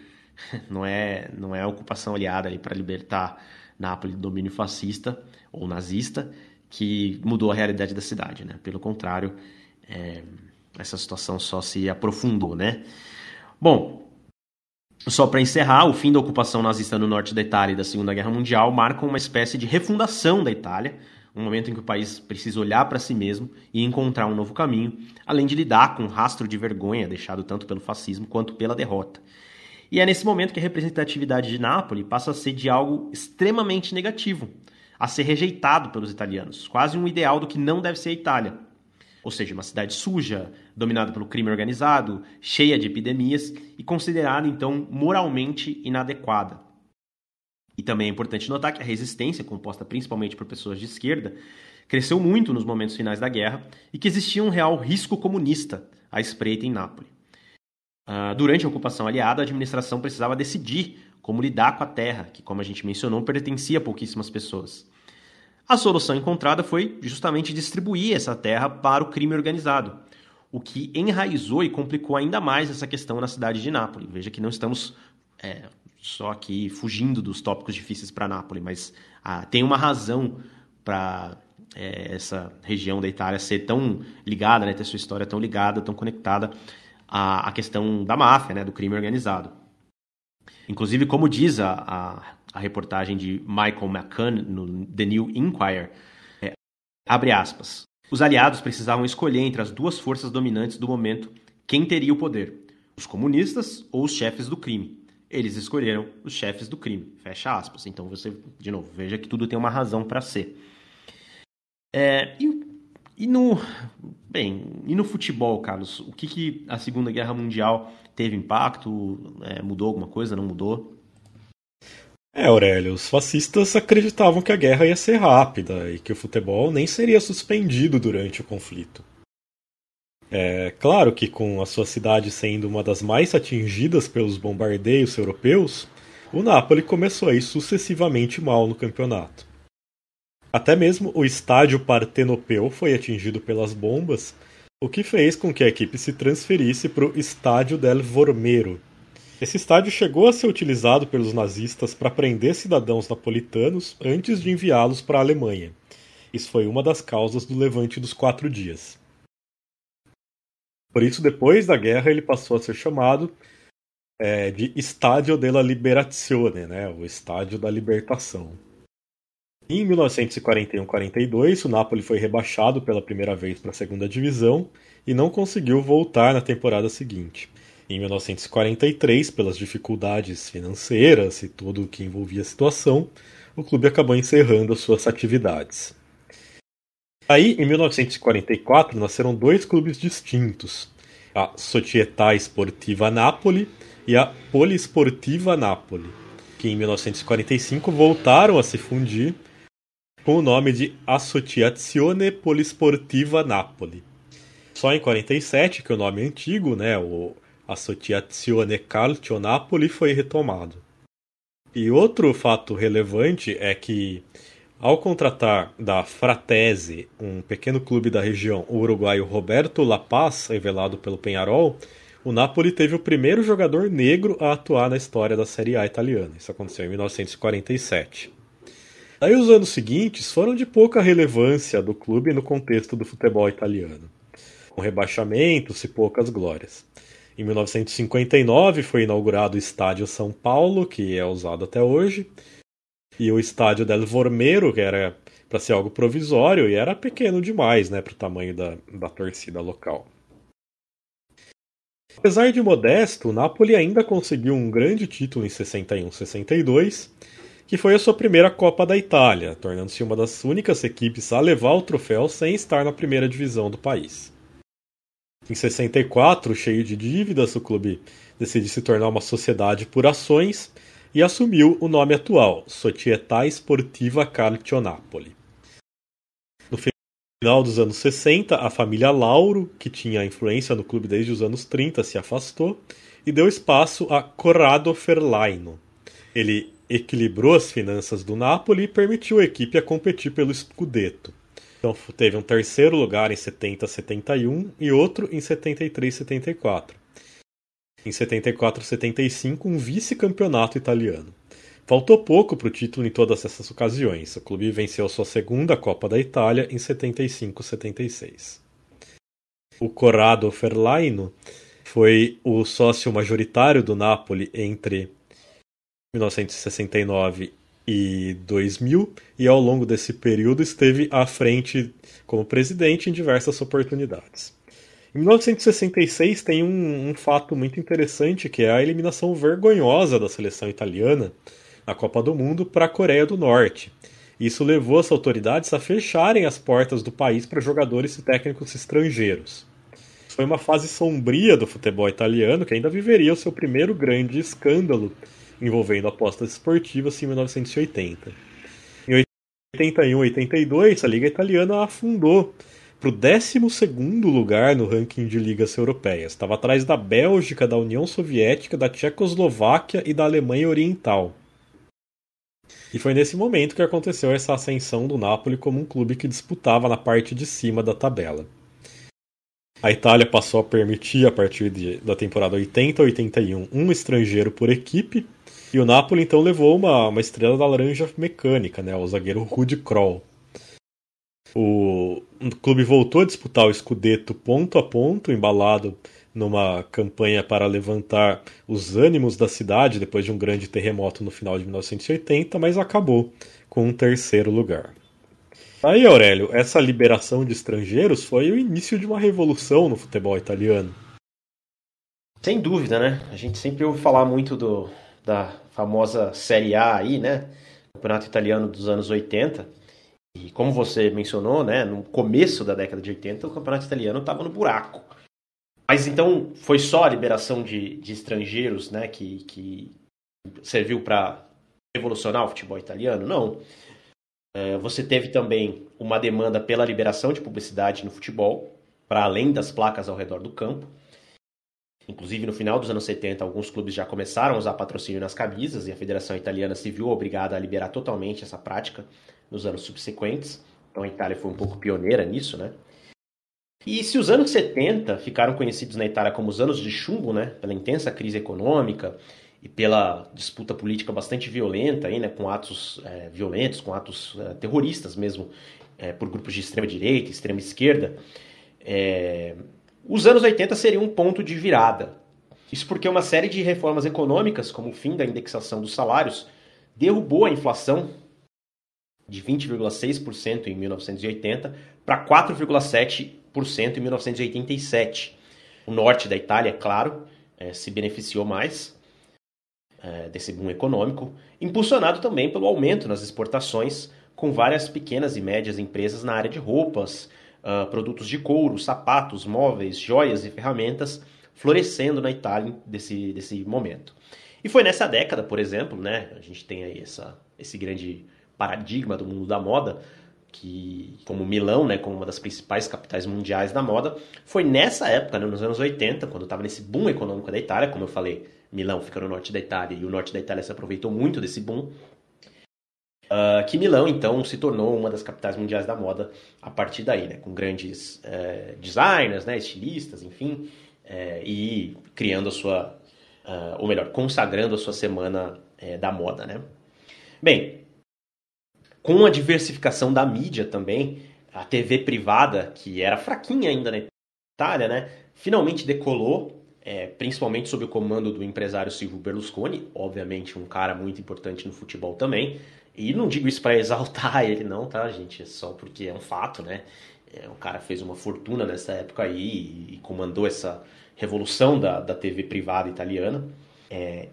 Não é, não é a ocupação aliada ali para libertar Nápoles do domínio fascista ou nazista que mudou a realidade da cidade. Né? Pelo contrário, é, essa situação só se aprofundou. Né? Bom, só para encerrar, o fim da ocupação nazista no norte da Itália e da Segunda Guerra Mundial marcam uma espécie de refundação da Itália, um momento em que o país precisa olhar para si mesmo e encontrar um novo caminho, além de lidar com um rastro de vergonha deixado tanto pelo fascismo quanto pela derrota. E é nesse momento que a representatividade de Nápoles passa a ser de algo extremamente negativo, a ser rejeitado pelos italianos, quase um ideal do que não deve ser a Itália, ou seja, uma cidade suja, dominada pelo crime organizado, cheia de epidemias e considerada então moralmente inadequada. E também é importante notar que a resistência, composta principalmente por pessoas de esquerda, cresceu muito nos momentos finais da guerra e que existia um real risco comunista à espreita em Nápoles. Uh, durante a ocupação aliada, a administração precisava decidir como lidar com a terra, que, como a gente mencionou, pertencia a pouquíssimas pessoas. A solução encontrada foi justamente distribuir essa terra para o crime organizado, o que enraizou e complicou ainda mais essa questão na cidade de Nápoles. Veja que não estamos é, só aqui fugindo dos tópicos difíceis para Nápoles, mas ah, tem uma razão para é, essa região da Itália ser tão ligada, né, ter sua história tão ligada, tão conectada à, à questão da máfia, né, do crime organizado. Inclusive, como diz a, a, a reportagem de Michael McCann no The New Inquirer, é, abre aspas, os aliados precisavam escolher entre as duas forças dominantes do momento quem teria o poder, os comunistas ou os chefes do crime. Eles escolheram os chefes do crime. Fecha aspas. Então você, de novo, veja que tudo tem uma razão para ser. É, e, e, no. Bem, e no futebol, Carlos? O que, que a Segunda Guerra Mundial teve impacto? É, mudou alguma coisa? Não mudou? É, Aurélio, os fascistas acreditavam que a guerra ia ser rápida e que o futebol nem seria suspendido durante o conflito. É claro que, com a sua cidade sendo uma das mais atingidas pelos bombardeios europeus, o Napoli começou a ir sucessivamente mal no campeonato. Até mesmo o estádio partenopeu foi atingido pelas bombas o que fez com que a equipe se transferisse para o Estádio del Vormero. Esse estádio chegou a ser utilizado pelos nazistas para prender cidadãos napolitanos antes de enviá-los para a Alemanha. Isso foi uma das causas do levante dos quatro dias. Por isso, depois da guerra, ele passou a ser chamado é, de Estádio della Liberazione, né, o Estádio da Libertação. Em 1941-42, o Napoli foi rebaixado pela primeira vez para a segunda divisão e não conseguiu voltar na temporada seguinte. Em 1943, pelas dificuldades financeiras e tudo o que envolvia a situação, o clube acabou encerrando as suas atividades. Aí, em 1944, nasceram dois clubes distintos: a Società Sportiva Napoli e a Polisportiva Napoli, que em 1945 voltaram a se fundir com o nome de Associazione Polisportiva Napoli. Só em 47 que o nome antigo, né, o Associazione Calcio Napoli, foi retomado. E outro fato relevante é que, ao contratar da Fratese, um pequeno clube da região, o uruguaio Roberto La Paz, revelado pelo Penharol, o Napoli teve o primeiro jogador negro a atuar na história da Série A italiana. Isso aconteceu em 1947. Aí os anos seguintes foram de pouca relevância do clube no contexto do futebol italiano, com rebaixamentos e poucas glórias. Em 1959 foi inaugurado o Estádio São Paulo, que é usado até hoje, e o Estádio del Vormero, que era para ser algo provisório e era pequeno demais né, para o tamanho da, da torcida local. Apesar de modesto, o Napoli ainda conseguiu um grande título em 61-62 que foi a sua primeira Copa da Itália, tornando-se uma das únicas equipes a levar o troféu sem estar na primeira divisão do país. Em 64, cheio de dívidas, o clube decidiu se tornar uma sociedade por ações e assumiu o nome atual, Società Sportiva Calcio Napoli. No final dos anos 60, a família Lauro, que tinha influência no clube desde os anos 30, se afastou e deu espaço a Corrado Ferlaino. Ele equilibrou as finanças do Napoli e permitiu a equipe a competir pelo Scudetto. Então teve um terceiro lugar em 70-71 e outro em 73-74. Em 74-75, um vice-campeonato italiano. Faltou pouco para o título em todas essas ocasiões. O clube venceu sua segunda Copa da Itália em 75-76. O Corrado Ferlaino foi o sócio majoritário do Napoli entre 1969 e 2000, e ao longo desse período esteve à frente como presidente em diversas oportunidades. Em 1966 tem um, um, fato muito interessante que é a eliminação vergonhosa da seleção italiana na Copa do Mundo para a Coreia do Norte. Isso levou as autoridades a fecharem as portas do país para jogadores e técnicos estrangeiros. Foi uma fase sombria do futebol italiano que ainda viveria o seu primeiro grande escândalo envolvendo apostas esportivas em 1980. Em 81 82, a Liga Italiana afundou para o 12 lugar no ranking de ligas europeias. Estava atrás da Bélgica, da União Soviética, da Tchecoslováquia e da Alemanha Oriental. E foi nesse momento que aconteceu essa ascensão do Napoli como um clube que disputava na parte de cima da tabela. A Itália passou a permitir, a partir de, da temporada 80-81, um estrangeiro por equipe, e o Napoli então levou uma, uma estrela da laranja mecânica, né, o zagueiro Rudi Kroll. O, o clube voltou a disputar o Scudetto ponto a ponto, embalado numa campanha para levantar os ânimos da cidade depois de um grande terremoto no final de 1980, mas acabou com um terceiro lugar. Aí, Aurélio, essa liberação de estrangeiros foi o início de uma revolução no futebol italiano. Sem dúvida, né? A gente sempre ouve falar muito do, da famosa Série A aí, né? Campeonato italiano dos anos 80. E como você mencionou, né, no começo da década de 80, o campeonato italiano estava no buraco. Mas então foi só a liberação de, de estrangeiros né, que, que serviu para revolucionar o futebol italiano? Não. É, você teve também uma demanda pela liberação de publicidade no futebol, para além das placas ao redor do campo. Inclusive, no final dos anos 70, alguns clubes já começaram a usar patrocínio nas camisas e a Federação Italiana se viu obrigada a liberar totalmente essa prática nos anos subsequentes. Então a Itália foi um pouco pioneira nisso, né? E se os anos 70 ficaram conhecidos na Itália como os anos de chumbo, né, pela intensa crise econômica e pela disputa política bastante violenta, aí, né, com atos é, violentos, com atos é, terroristas mesmo, é, por grupos de extrema direita, extrema esquerda, é, os anos 80 seriam um ponto de virada. Isso porque uma série de reformas econômicas, como o fim da indexação dos salários, derrubou a inflação de 20,6% em 1980 para 4,7% em 1987. O norte da Itália, é claro, é, se beneficiou mais é, desse boom econômico, impulsionado também pelo aumento nas exportações, com várias pequenas e médias empresas na área de roupas, uh, produtos de couro, sapatos, móveis, joias e ferramentas florescendo na Itália desse, desse momento. E foi nessa década, por exemplo, né, a gente tem aí essa, esse grande paradigma do mundo da moda, que como Milão, né, como uma das principais capitais mundiais da moda, foi nessa época, né, nos anos 80, quando estava nesse boom econômico da Itália, como eu falei, Milão fica no norte da Itália e o norte da Itália se aproveitou muito desse boom, uh, que Milão então se tornou uma das capitais mundiais da moda a partir daí, né, com grandes uh, designers, né, estilistas, enfim, uh, e criando a sua, uh, ou melhor, consagrando a sua semana eh, da moda, né. Bem, com a diversificação da mídia também, a TV privada, que era fraquinha ainda na Itália, né, finalmente decolou, é, principalmente sob o comando do empresário Silvio Berlusconi, obviamente um cara muito importante no futebol também. E não digo isso para exaltar ele, não, tá, gente? É só porque é um fato, né? É, o cara fez uma fortuna nessa época aí e, e comandou essa revolução da, da TV privada italiana. É,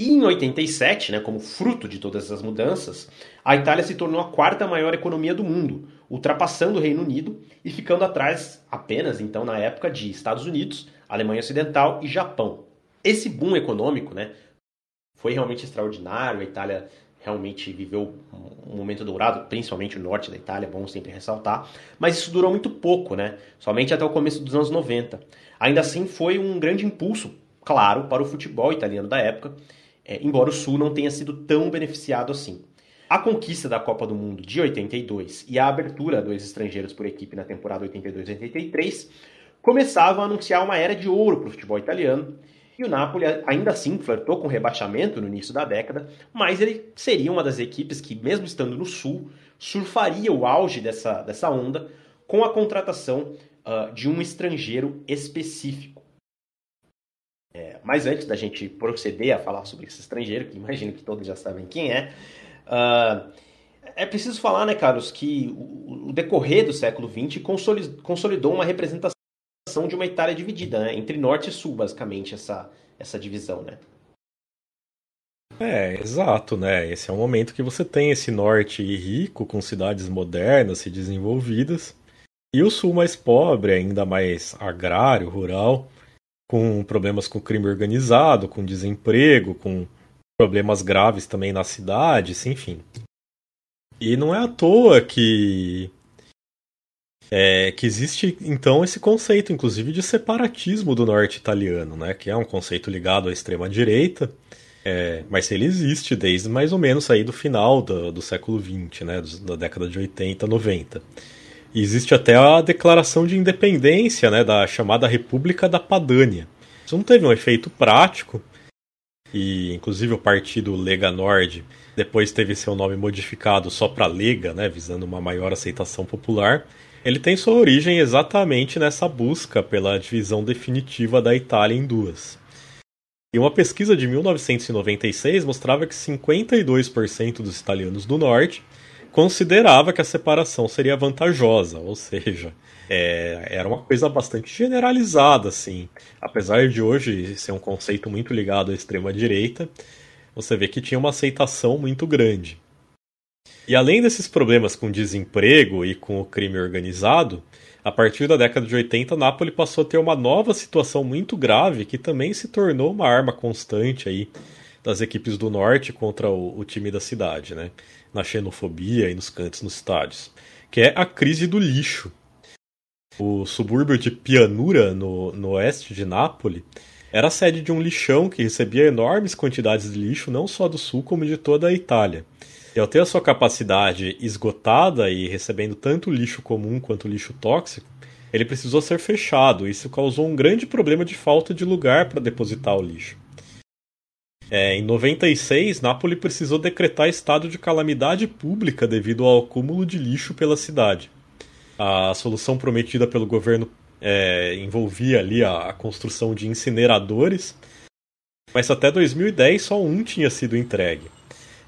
e em 87, né, como fruto de todas essas mudanças, a Itália se tornou a quarta maior economia do mundo, ultrapassando o Reino Unido e ficando atrás apenas, então, na época, de Estados Unidos, Alemanha Ocidental e Japão. Esse boom econômico né, foi realmente extraordinário, a Itália realmente viveu um momento dourado, principalmente o norte da Itália, é bom sempre ressaltar, mas isso durou muito pouco, né? somente até o começo dos anos 90. Ainda assim, foi um grande impulso, claro, para o futebol italiano da época, é, embora o Sul não tenha sido tão beneficiado assim. A conquista da Copa do Mundo de 82 e a abertura dos estrangeiros por equipe na temporada 82-83 começavam a anunciar uma era de ouro para o futebol italiano, e o Napoli ainda assim flertou com rebaixamento no início da década, mas ele seria uma das equipes que, mesmo estando no Sul, surfaria o auge dessa, dessa onda com a contratação uh, de um estrangeiro específico. É, mas antes da gente proceder a falar sobre esse estrangeiro, que imagino que todos já sabem quem é, uh, é preciso falar, né, Carlos, que o, o decorrer do século XX consolidou uma representação de uma Itália dividida, né, entre norte e sul, basicamente, essa, essa divisão, né? É, exato, né? Esse é um momento que você tem esse norte rico, com cidades modernas e desenvolvidas, e o sul mais pobre, ainda mais agrário, rural, com problemas com crime organizado, com desemprego, com problemas graves também na cidade, enfim. E não é à toa que é, que existe então esse conceito, inclusive, de separatismo do norte italiano, né? Que é um conceito ligado à extrema direita, é, mas ele existe desde mais ou menos aí do final do, do século XX, né? Da década de 80, 90. Existe até a declaração de independência, né? Da chamada República da Padânia. Isso não teve um efeito prático, e inclusive o partido Lega Nord depois teve seu nome modificado só para Lega, né, visando uma maior aceitação popular. Ele tem sua origem exatamente nessa busca pela divisão definitiva da Itália em duas. E uma pesquisa de 1996 mostrava que 52% dos italianos do norte considerava que a separação seria vantajosa, ou seja, é, era uma coisa bastante generalizada, assim. Apesar de hoje ser um conceito muito ligado à extrema-direita, você vê que tinha uma aceitação muito grande. E além desses problemas com desemprego e com o crime organizado, a partir da década de 80, Nápoles passou a ter uma nova situação muito grave que também se tornou uma arma constante aí das equipes do norte contra o, o time da cidade, né? Na xenofobia e nos cantos nos estádios, que é a crise do lixo. O subúrbio de Pianura, no, no oeste de Nápoles, era a sede de um lixão que recebia enormes quantidades de lixo não só do sul como de toda a Itália. E ao ter a sua capacidade esgotada e recebendo tanto lixo comum quanto lixo tóxico, ele precisou ser fechado. Isso causou um grande problema de falta de lugar para depositar o lixo. É, em 96, Nápoles precisou decretar estado de calamidade pública devido ao acúmulo de lixo pela cidade. A solução prometida pelo governo é, envolvia ali a, a, construção de incineradores, mas até 2010 só um tinha sido entregue.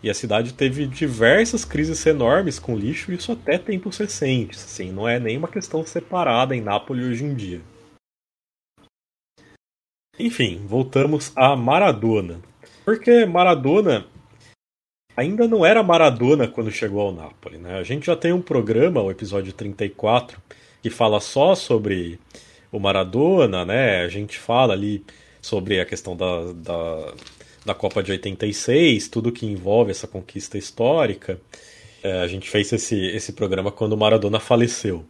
E a cidade teve diversas crises enormes com lixo, isso até tempos recentes. Assim, não é nenhuma questão separada em Nápoles hoje em dia. Enfim, voltamos a Maradona. Porque Maradona ainda não era Maradona quando chegou ao Napoli. Né? A gente já tem um programa, o episódio 34, que fala só sobre o Maradona, né? A gente fala ali sobre a questão da, da, da Copa de 86, tudo que envolve essa conquista histórica. É, a gente fez esse, esse programa quando o Maradona faleceu.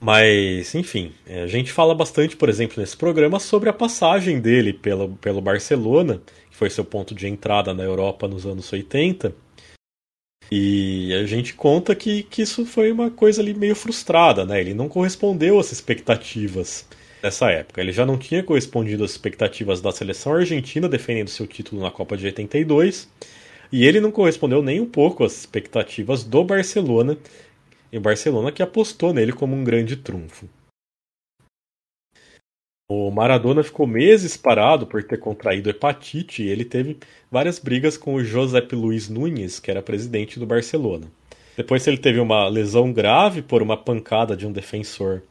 Mas, enfim, é, a gente fala bastante, por exemplo, nesse programa sobre a passagem dele pelo, pelo Barcelona, que foi seu ponto de entrada na Europa nos anos 80. E a gente conta que, que isso foi uma coisa ali meio frustrada, né? Ele não correspondeu às expectativas nessa época. Ele já não tinha correspondido às expectativas da seleção argentina defendendo seu título na Copa de 82. E ele não correspondeu nem um pouco às expectativas do Barcelona, e o Barcelona que apostou nele como um grande trunfo. O Maradona ficou meses parado por ter contraído hepatite e ele teve várias brigas com o Josep Luiz Nunes, que era presidente do Barcelona. Depois ele teve uma lesão grave por uma pancada de um defensor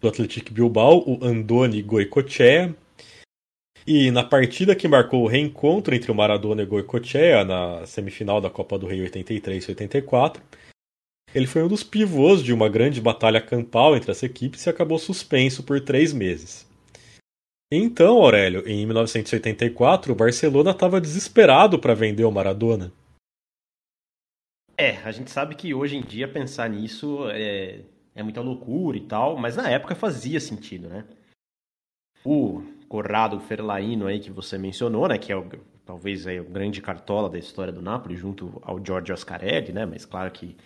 do Atlético Bilbao, o Andoni Goicoechea. E na partida que marcou o reencontro entre o Maradona e o Goicoechea na semifinal da Copa do Rei 83 e 84, ele foi um dos pivôs de uma grande batalha campal entre as equipes e acabou suspenso por três meses. Então, Aurélio, em 1984, o Barcelona estava desesperado para vender o Maradona. É, a gente sabe que hoje em dia pensar nisso é, é muita loucura e tal, mas na época fazia sentido, né? O Corrado Ferlaino aí que você mencionou, né, que é o, talvez aí o grande cartola da história do Napoli, junto ao Giorgio Ascarelli, né, mas claro que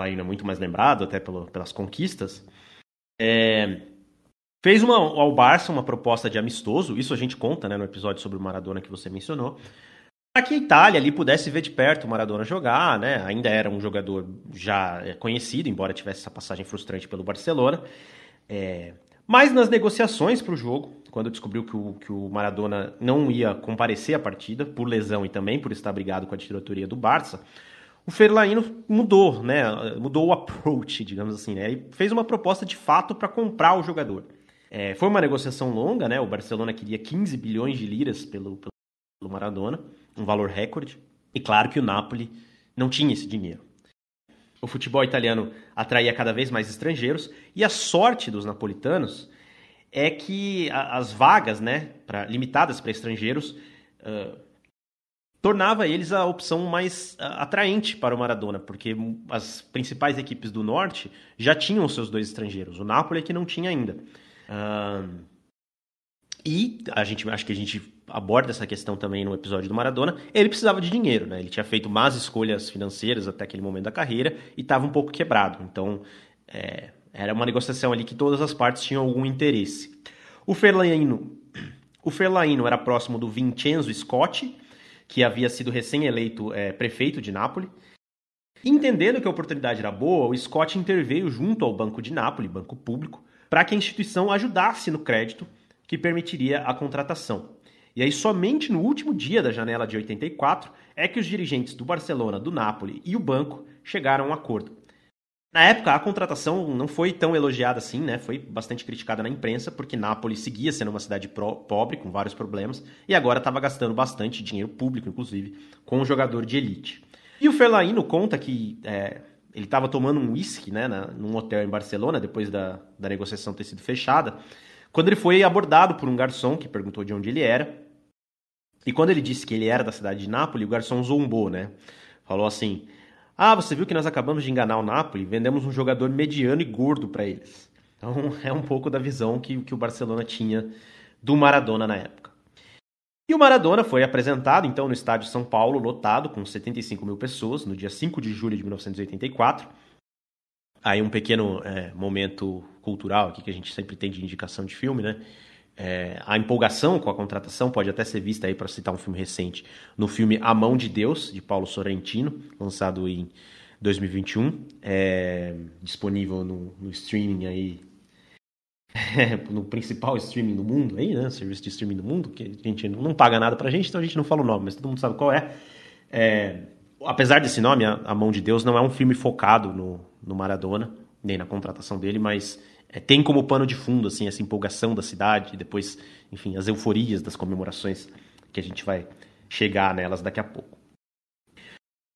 ainda muito mais lembrado, até pelo, pelas conquistas, é, fez uma, ao Barça uma proposta de amistoso, isso a gente conta né, no episódio sobre o Maradona que você mencionou, para que a Itália ali pudesse ver de perto o Maradona jogar, né? Ainda era um jogador já conhecido, embora tivesse essa passagem frustrante pelo Barcelona. É... Mas nas negociações para o jogo, quando descobriu que o, que o Maradona não ia comparecer à partida, por lesão e também por estar brigado com a diretoria do Barça, o Ferlaino mudou, né? Mudou o approach, digamos assim, né? E fez uma proposta de fato para comprar o jogador. É, foi uma negociação longa, né? O Barcelona queria 15 bilhões de liras pelo, pelo Maradona, um valor recorde. E claro que o Napoli não tinha esse dinheiro. O futebol italiano atraía cada vez mais estrangeiros e a sorte dos napolitanos é que as vagas, né, pra, limitadas para estrangeiros, uh, tornava eles a opção mais atraente para o Maradona, porque as principais equipes do norte já tinham seus dois estrangeiros, o Napoli é que não tinha ainda. E a gente acho que a gente aborda essa questão também no episódio do Maradona. Ele precisava de dinheiro, né? Ele tinha feito más escolhas financeiras até aquele momento da carreira e estava um pouco quebrado. Então, é, era uma negociação ali que todas as partes tinham algum interesse. O Ferlaino, o Ferlaino era próximo do Vincenzo Scotti, que havia sido recém-eleito é, prefeito de Nápoles. Entendendo que a oportunidade era boa, o Scott interveio junto ao Banco de Nápoles, banco público, para que a instituição ajudasse no crédito que permitiria a contratação. E aí, somente no último dia da janela de 84 é que os dirigentes do Barcelona, do Napoli e o banco chegaram a um acordo. Na época, a contratação não foi tão elogiada assim, né? Foi bastante criticada na imprensa, porque Nápoles seguia sendo uma cidade pobre, com vários problemas, e agora estava gastando bastante dinheiro público, inclusive, com um jogador de elite. E o Ferlaino conta que é, ele estava tomando um whisky, né, num hotel em Barcelona, depois da, da negociação ter sido fechada, quando ele foi abordado por um garçom que perguntou de onde ele era. E quando ele disse que ele era da cidade de Nápoles, o garçom zombou, né? Falou assim: Ah, você viu que nós acabamos de enganar o Nápoles? Vendemos um jogador mediano e gordo para eles. Então é um pouco da visão que, que o Barcelona tinha do Maradona na época. E o Maradona foi apresentado então no estádio São Paulo, lotado, com 75 mil pessoas, no dia 5 de julho de 1984. Aí um pequeno é, momento cultural aqui que a gente sempre tem de indicação de filme, né? É, a empolgação com a contratação pode até ser vista aí para citar um filme recente no filme A Mão de Deus de Paulo Sorrentino, lançado em 2021, é, disponível no, no, streaming aí no principal streaming do mundo aí, né? Serviço de streaming do mundo que a gente não paga nada pra gente, então a gente não fala o nome, mas todo mundo sabe qual é. é apesar desse nome, a, a Mão de Deus não é um filme focado no, no Maradona nem na contratação dele, mas é, tem como pano de fundo assim essa empolgação da cidade, depois, enfim, as euforias das comemorações que a gente vai chegar nelas daqui a pouco.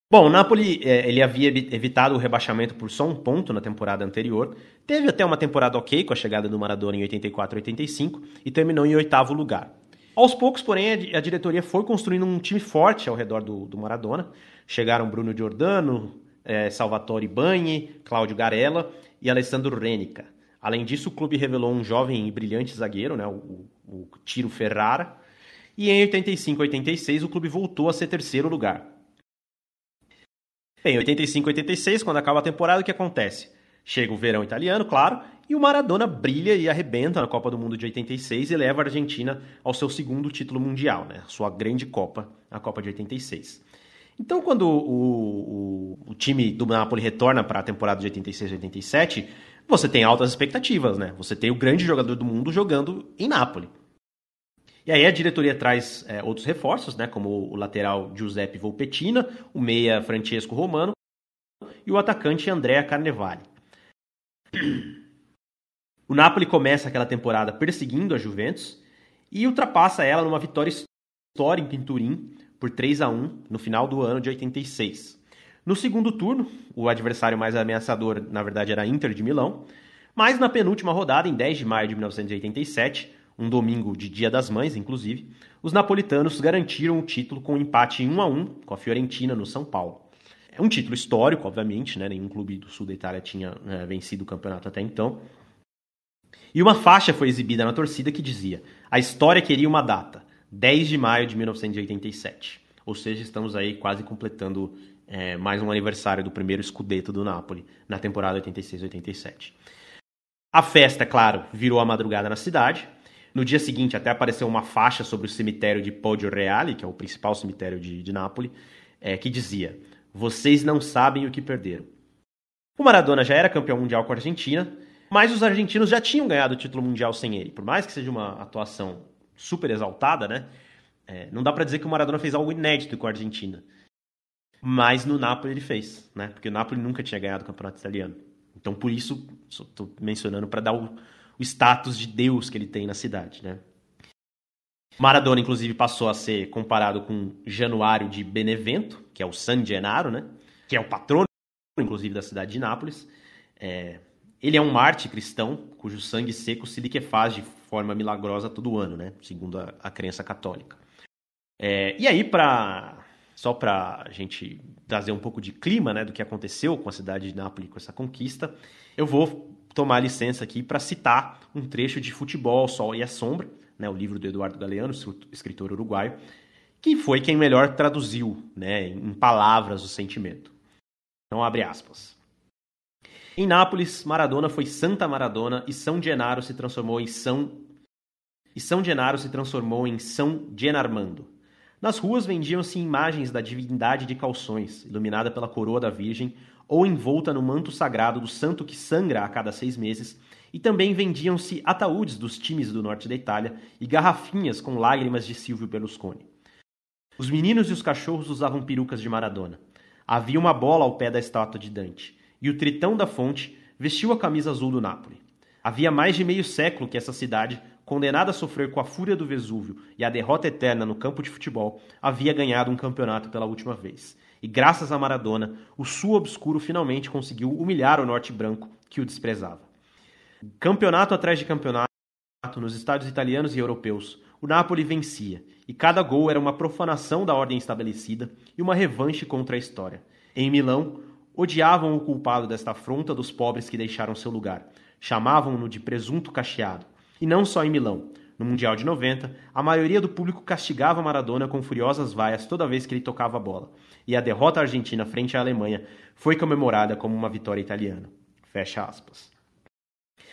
Bom, o Napoli é, ele havia evitado o rebaixamento por só um ponto na temporada anterior, teve até uma temporada ok com a chegada do Maradona em 84 85 e terminou em oitavo lugar. Aos poucos, porém, a diretoria foi construindo um time forte ao redor do, do Maradona. Chegaram Bruno Giordano, é, Salvatore Bagni, Cláudio Garella e Alessandro Renica. Além disso, o clube revelou um jovem e brilhante zagueiro, né, o, o Tiro Ferrara, e em 85 86 o clube voltou a ser terceiro lugar. Em 85 86, quando acaba a temporada, o que acontece? Chega o verão italiano, claro, e o Maradona brilha e arrebenta na Copa do Mundo de 86 e leva a Argentina ao seu segundo título mundial, né? sua grande Copa, a Copa de 86. Então, quando o, o, o time do Napoli retorna para a temporada de 86 e 87, você tem altas expectativas, né? Você tem o grande jogador do mundo jogando em Napoli. E aí a diretoria traz é, outros reforços, né? Como o lateral Giuseppe Volpetina, o meia Francesco Romano e o atacante Andrea Carnevale. O Napoli começa aquela temporada perseguindo a Juventus e ultrapassa ela numa vitória histórica em Turim por 3 a 1 no final do ano de 86. No segundo turno, o adversário mais ameaçador, na verdade, era a Inter de Milão, mas na penúltima rodada, em 10 de maio de 1987, um domingo de Dia das Mães, inclusive, os napolitanos garantiram o título com um empate em 1 a 1 com a Fiorentina no São Paulo. É um título histórico, obviamente, né? nenhum clube do sul da Itália tinha é, vencido o campeonato até então. E uma faixa foi exibida na torcida que dizia: A história queria uma data. 10 de maio de 1987. Ou seja, estamos aí quase completando é, mais um aniversário do primeiro escudeto do Napoli na temporada 86-87. A festa, é claro, virou a madrugada na cidade. No dia seguinte, até apareceu uma faixa sobre o cemitério de Poggio Reale, que é o principal cemitério de, de Nápoles, é, que dizia: Vocês não sabem o que perderam. O Maradona já era campeão mundial com a Argentina, mas os argentinos já tinham ganhado o título mundial sem ele. Por mais que seja uma atuação super exaltada, né? É, não dá para dizer que o Maradona fez algo inédito com a Argentina. Mas no Napoli ele fez, né? Porque o Napoli nunca tinha ganhado o campeonato italiano. Então por isso estou mencionando para dar o, o, status de Deus que ele tem na cidade, né? Maradona inclusive passou a ser comparado com Januário de Benevento, que é o San Gennaro, né? Que é o patrono inclusive da cidade de Nápoles. É, ele é um Marte cristão cujo sangue seco se liquefaz de forma milagrosa todo ano, né? Segundo a, a crença católica. É, e aí, para só para a gente trazer um pouco de clima né, do que aconteceu com a cidade de Nápoles com essa conquista, eu vou tomar licença aqui para citar um trecho de Futebol, Sol e a Sombra, né, o livro do Eduardo Galeano, escritor uruguaio, que foi quem melhor traduziu né, em palavras o sentimento. Então, abre aspas. Em Nápoles, Maradona foi Santa Maradona e São Genaro se transformou em São e São Genaro se transformou em São Genarmando. Nas ruas vendiam-se imagens da divindade de calções, iluminada pela coroa da Virgem, ou envolta no manto sagrado do santo que sangra a cada seis meses, e também vendiam-se ataúdes dos times do norte da Itália e garrafinhas com lágrimas de Silvio Berlusconi. Os meninos e os cachorros usavam perucas de Maradona. Havia uma bola ao pé da estátua de Dante, e o tritão da fonte vestiu a camisa azul do Nápoles. Havia mais de meio século que essa cidade, condenada a sofrer com a fúria do Vesúvio e a derrota eterna no campo de futebol, havia ganhado um campeonato pela última vez. E graças a Maradona, o sul obscuro finalmente conseguiu humilhar o norte branco que o desprezava. Campeonato atrás de campeonato, nos estádios italianos e europeus, o Napoli vencia, e cada gol era uma profanação da ordem estabelecida e uma revanche contra a história. Em Milão, odiavam o culpado desta afronta dos pobres que deixaram seu lugar, chamavam-no de presunto cacheado. E não só em Milão. No Mundial de 90, a maioria do público castigava Maradona com furiosas vaias toda vez que ele tocava a bola. E a derrota argentina frente à Alemanha foi comemorada como uma vitória italiana. Fecha aspas.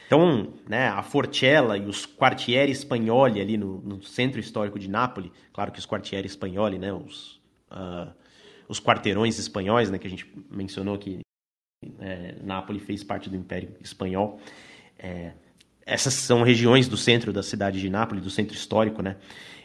Então, né, a Forcella e os quartieri espanholi ali no, no, centro histórico de Nápoles, claro que os quartieri espanholi, né, os, uh, os quarteirões espanhóis, né, que a gente mencionou que é, Nápoles fez parte do Império Espanhol. É, essas são regiões do centro da cidade de Nápoles, do centro histórico, né?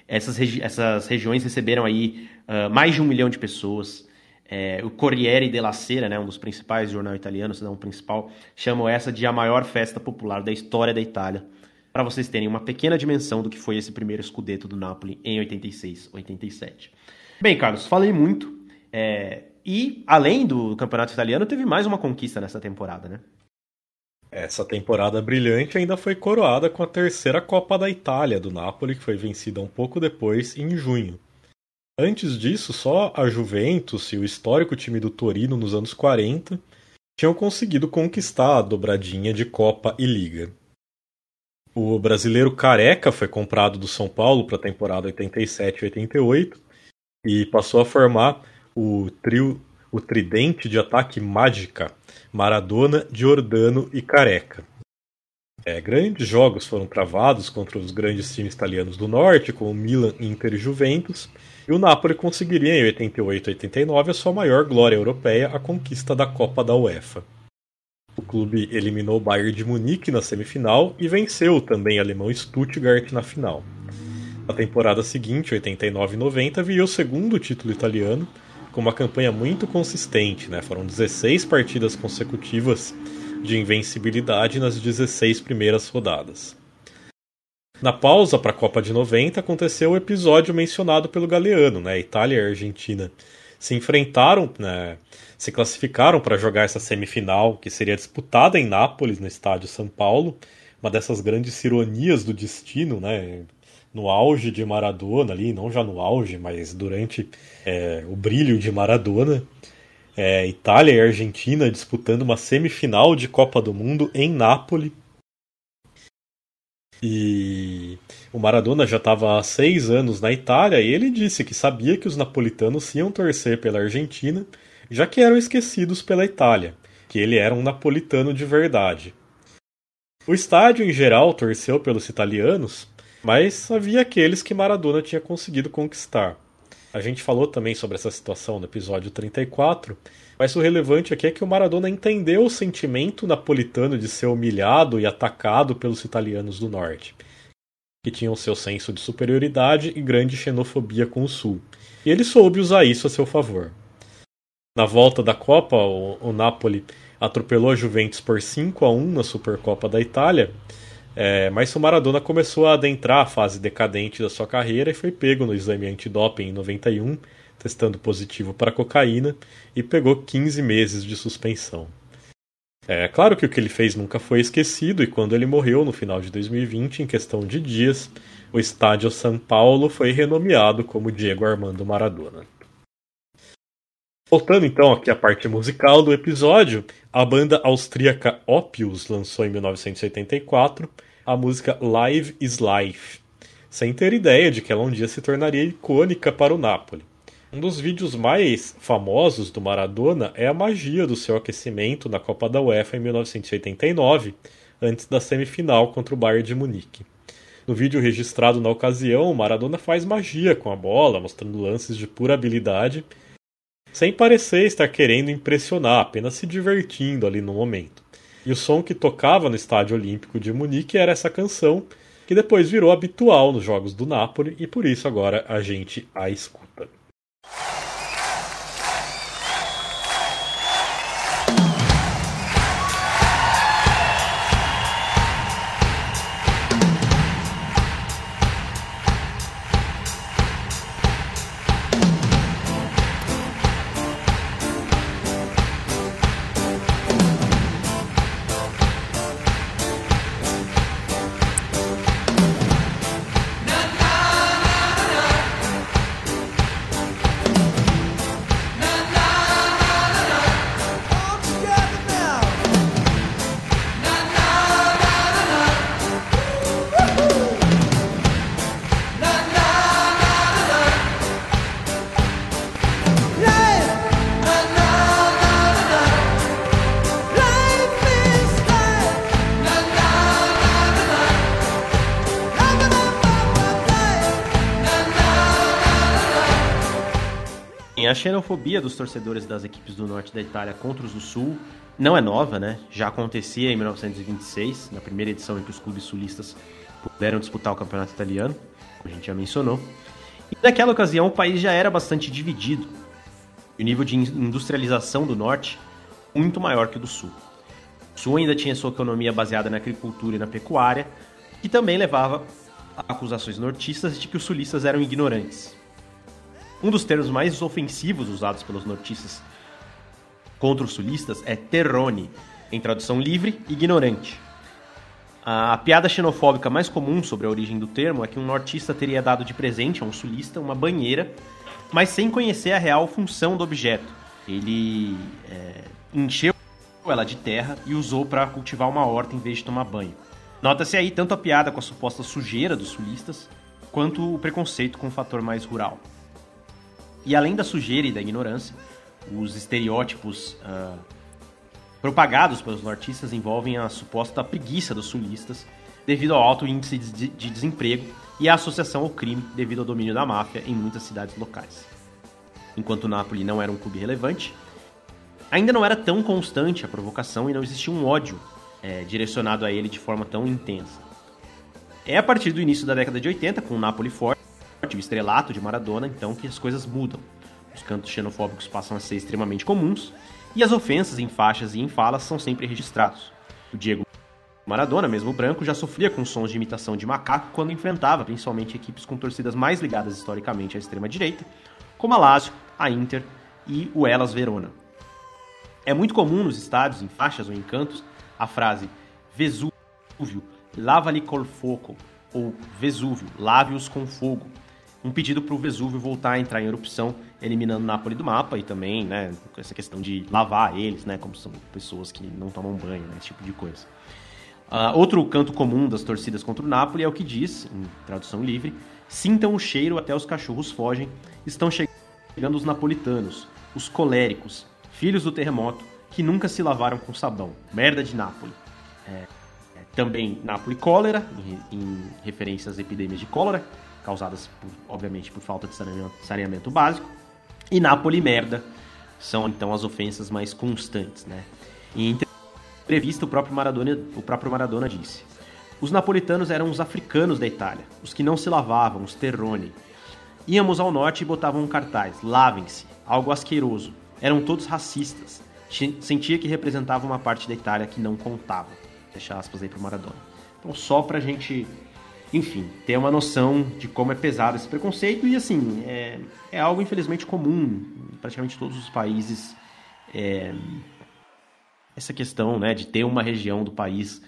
Essas, regi essas regiões receberam aí uh, mais de um milhão de pessoas. É, o Corriere della Sera, né, um dos principais jornais italianos, cidadão principal, chamam essa de a maior festa popular da história da Itália, para vocês terem uma pequena dimensão do que foi esse primeiro escudeto do Napoli em 86, 87. Bem, Carlos, falei muito. É, e, além do campeonato italiano, teve mais uma conquista nessa temporada, né? Essa temporada brilhante ainda foi coroada com a terceira Copa da Itália do Napoli, que foi vencida um pouco depois, em junho. Antes disso, só a Juventus e o histórico time do Torino nos anos 40 tinham conseguido conquistar a dobradinha de Copa e Liga. O brasileiro Careca foi comprado do São Paulo para a temporada 87 88 e passou a formar o trio, o tridente de ataque mágica, Maradona, Giordano e Careca. É, grandes jogos foram travados contra os grandes times italianos do norte, como Milan, Inter e Juventus, e o Napoli conseguiria em 88 e 89 a sua maior glória europeia, a conquista da Copa da UEFA. O clube eliminou o Bayern de Munique na semifinal e venceu também o alemão Stuttgart na final. Na temporada seguinte, 89 e 90, viu o segundo título italiano, com uma campanha muito consistente, né? Foram 16 partidas consecutivas de invencibilidade nas 16 primeiras rodadas. Na pausa para a Copa de 90 aconteceu o episódio mencionado pelo Galeano, né? Itália e Argentina se enfrentaram, né? se classificaram para jogar essa semifinal que seria disputada em Nápoles, no estádio São Paulo, uma dessas grandes ironias do destino, né? No auge de Maradona ali, não já no auge, mas durante é, o brilho de Maradona. É, Itália e Argentina disputando uma semifinal de Copa do Mundo em Nápoles. E o Maradona já estava há seis anos na Itália e ele disse que sabia que os napolitanos iam torcer pela Argentina, já que eram esquecidos pela Itália, que ele era um napolitano de verdade. O estádio em geral torceu pelos italianos, mas havia aqueles que Maradona tinha conseguido conquistar. A gente falou também sobre essa situação no episódio 34, mas o relevante aqui é que o Maradona entendeu o sentimento napolitano de ser humilhado e atacado pelos italianos do norte, que tinham seu senso de superioridade e grande xenofobia com o sul. E ele soube usar isso a seu favor. Na volta da Copa, o, o Napoli atropelou a Juventus por 5 a 1 na Supercopa da Itália é, mas o Maradona começou a adentrar a fase decadente da sua carreira e foi pego no exame antidoping em 91, testando positivo para cocaína, e pegou 15 meses de suspensão. É claro que o que ele fez nunca foi esquecido, e quando ele morreu no final de 2020, em questão de dias, o estádio São Paulo foi renomeado como Diego Armando Maradona. Voltando então aqui à parte musical do episódio, a banda austríaca Opus lançou em 1984 a música Live is Life, sem ter ideia de que ela um dia se tornaria icônica para o Napoli. Um dos vídeos mais famosos do Maradona é a magia do seu aquecimento na Copa da UEFA em 1989, antes da semifinal contra o Bayern de Munique. No vídeo registrado na ocasião, Maradona faz magia com a bola, mostrando lances de pura habilidade, sem parecer estar querendo impressionar, apenas se divertindo ali no momento. E o som que tocava no Estádio Olímpico de Munique era essa canção, que depois virou habitual nos jogos do Napoli e por isso agora a gente a escuta. Xenofobia dos torcedores das equipes do norte da Itália contra os do sul não é nova, né? Já acontecia em 1926, na primeira edição em que os clubes sulistas puderam disputar o campeonato italiano, como a gente já mencionou. E naquela ocasião o país já era bastante dividido. E o nível de industrialização do norte muito maior que o do sul. O sul ainda tinha sua economia baseada na agricultura e na pecuária, que também levava a acusações nortistas de que os sulistas eram ignorantes. Um dos termos mais ofensivos usados pelos nortistas contra os sulistas é terrone, em tradução livre, ignorante. A piada xenofóbica mais comum sobre a origem do termo é que um nortista teria dado de presente a um sulista uma banheira, mas sem conhecer a real função do objeto. Ele é, encheu ela de terra e usou para cultivar uma horta em vez de tomar banho. Nota-se aí tanto a piada com a suposta sujeira dos sulistas, quanto o preconceito com o fator mais rural. E além da sujeira e da ignorância, os estereótipos uh, propagados pelos nortistas envolvem a suposta preguiça dos sulistas devido ao alto índice de, de desemprego e a associação ao crime devido ao domínio da máfia em muitas cidades locais. Enquanto Napoli não era um clube relevante, ainda não era tão constante a provocação e não existia um ódio é, direcionado a ele de forma tão intensa. É a partir do início da década de 80, com o Napoli forte, o estrelato de Maradona, então que as coisas mudam. Os cantos xenofóbicos passam a ser extremamente comuns e as ofensas em faixas e em falas são sempre registrados. O Diego Maradona, mesmo branco, já sofria com sons de imitação de macaco quando enfrentava principalmente equipes com torcidas mais ligadas historicamente à extrema-direita, como a Lazio, a Inter e o Elas Verona. É muito comum nos estádios, em faixas ou em cantos, a frase Vesúvio, lava-lhe col foco, ou Vesúvio, lave-os com fogo, um pedido para o Vesúvio voltar a entrar em erupção, eliminando Nápoles do mapa e também, né, essa questão de lavar eles, né, como são pessoas que não tomam banho, né, esse tipo de coisa. Uh, outro canto comum das torcidas contra o Napoli é o que diz, em tradução livre, sintam o cheiro até os cachorros fogem, estão chegando os napolitanos, os coléricos, filhos do terremoto, que nunca se lavaram com sabão, merda de Nápoles. É, é, também Nápoles cólera, em, em referência às epidemias de cólera, causadas, por, obviamente, por falta de saneamento, básico. E Napoli merda são então as ofensas mais constantes, né? Em entrevista, o próprio Maradona, o próprio Maradona disse: Os napolitanos eram os africanos da Itália, os que não se lavavam, os terroni. Íamos ao norte e botavam um cartaz: lavem-se, algo asqueroso. Eram todos racistas. Sentia que representava uma parte da Itália que não contava. Deixa aspas aí pro Maradona. Então, só pra gente enfim, ter uma noção de como é pesado esse preconceito e assim, é, é algo infelizmente comum em praticamente todos os países é, essa questão né, de ter uma região do país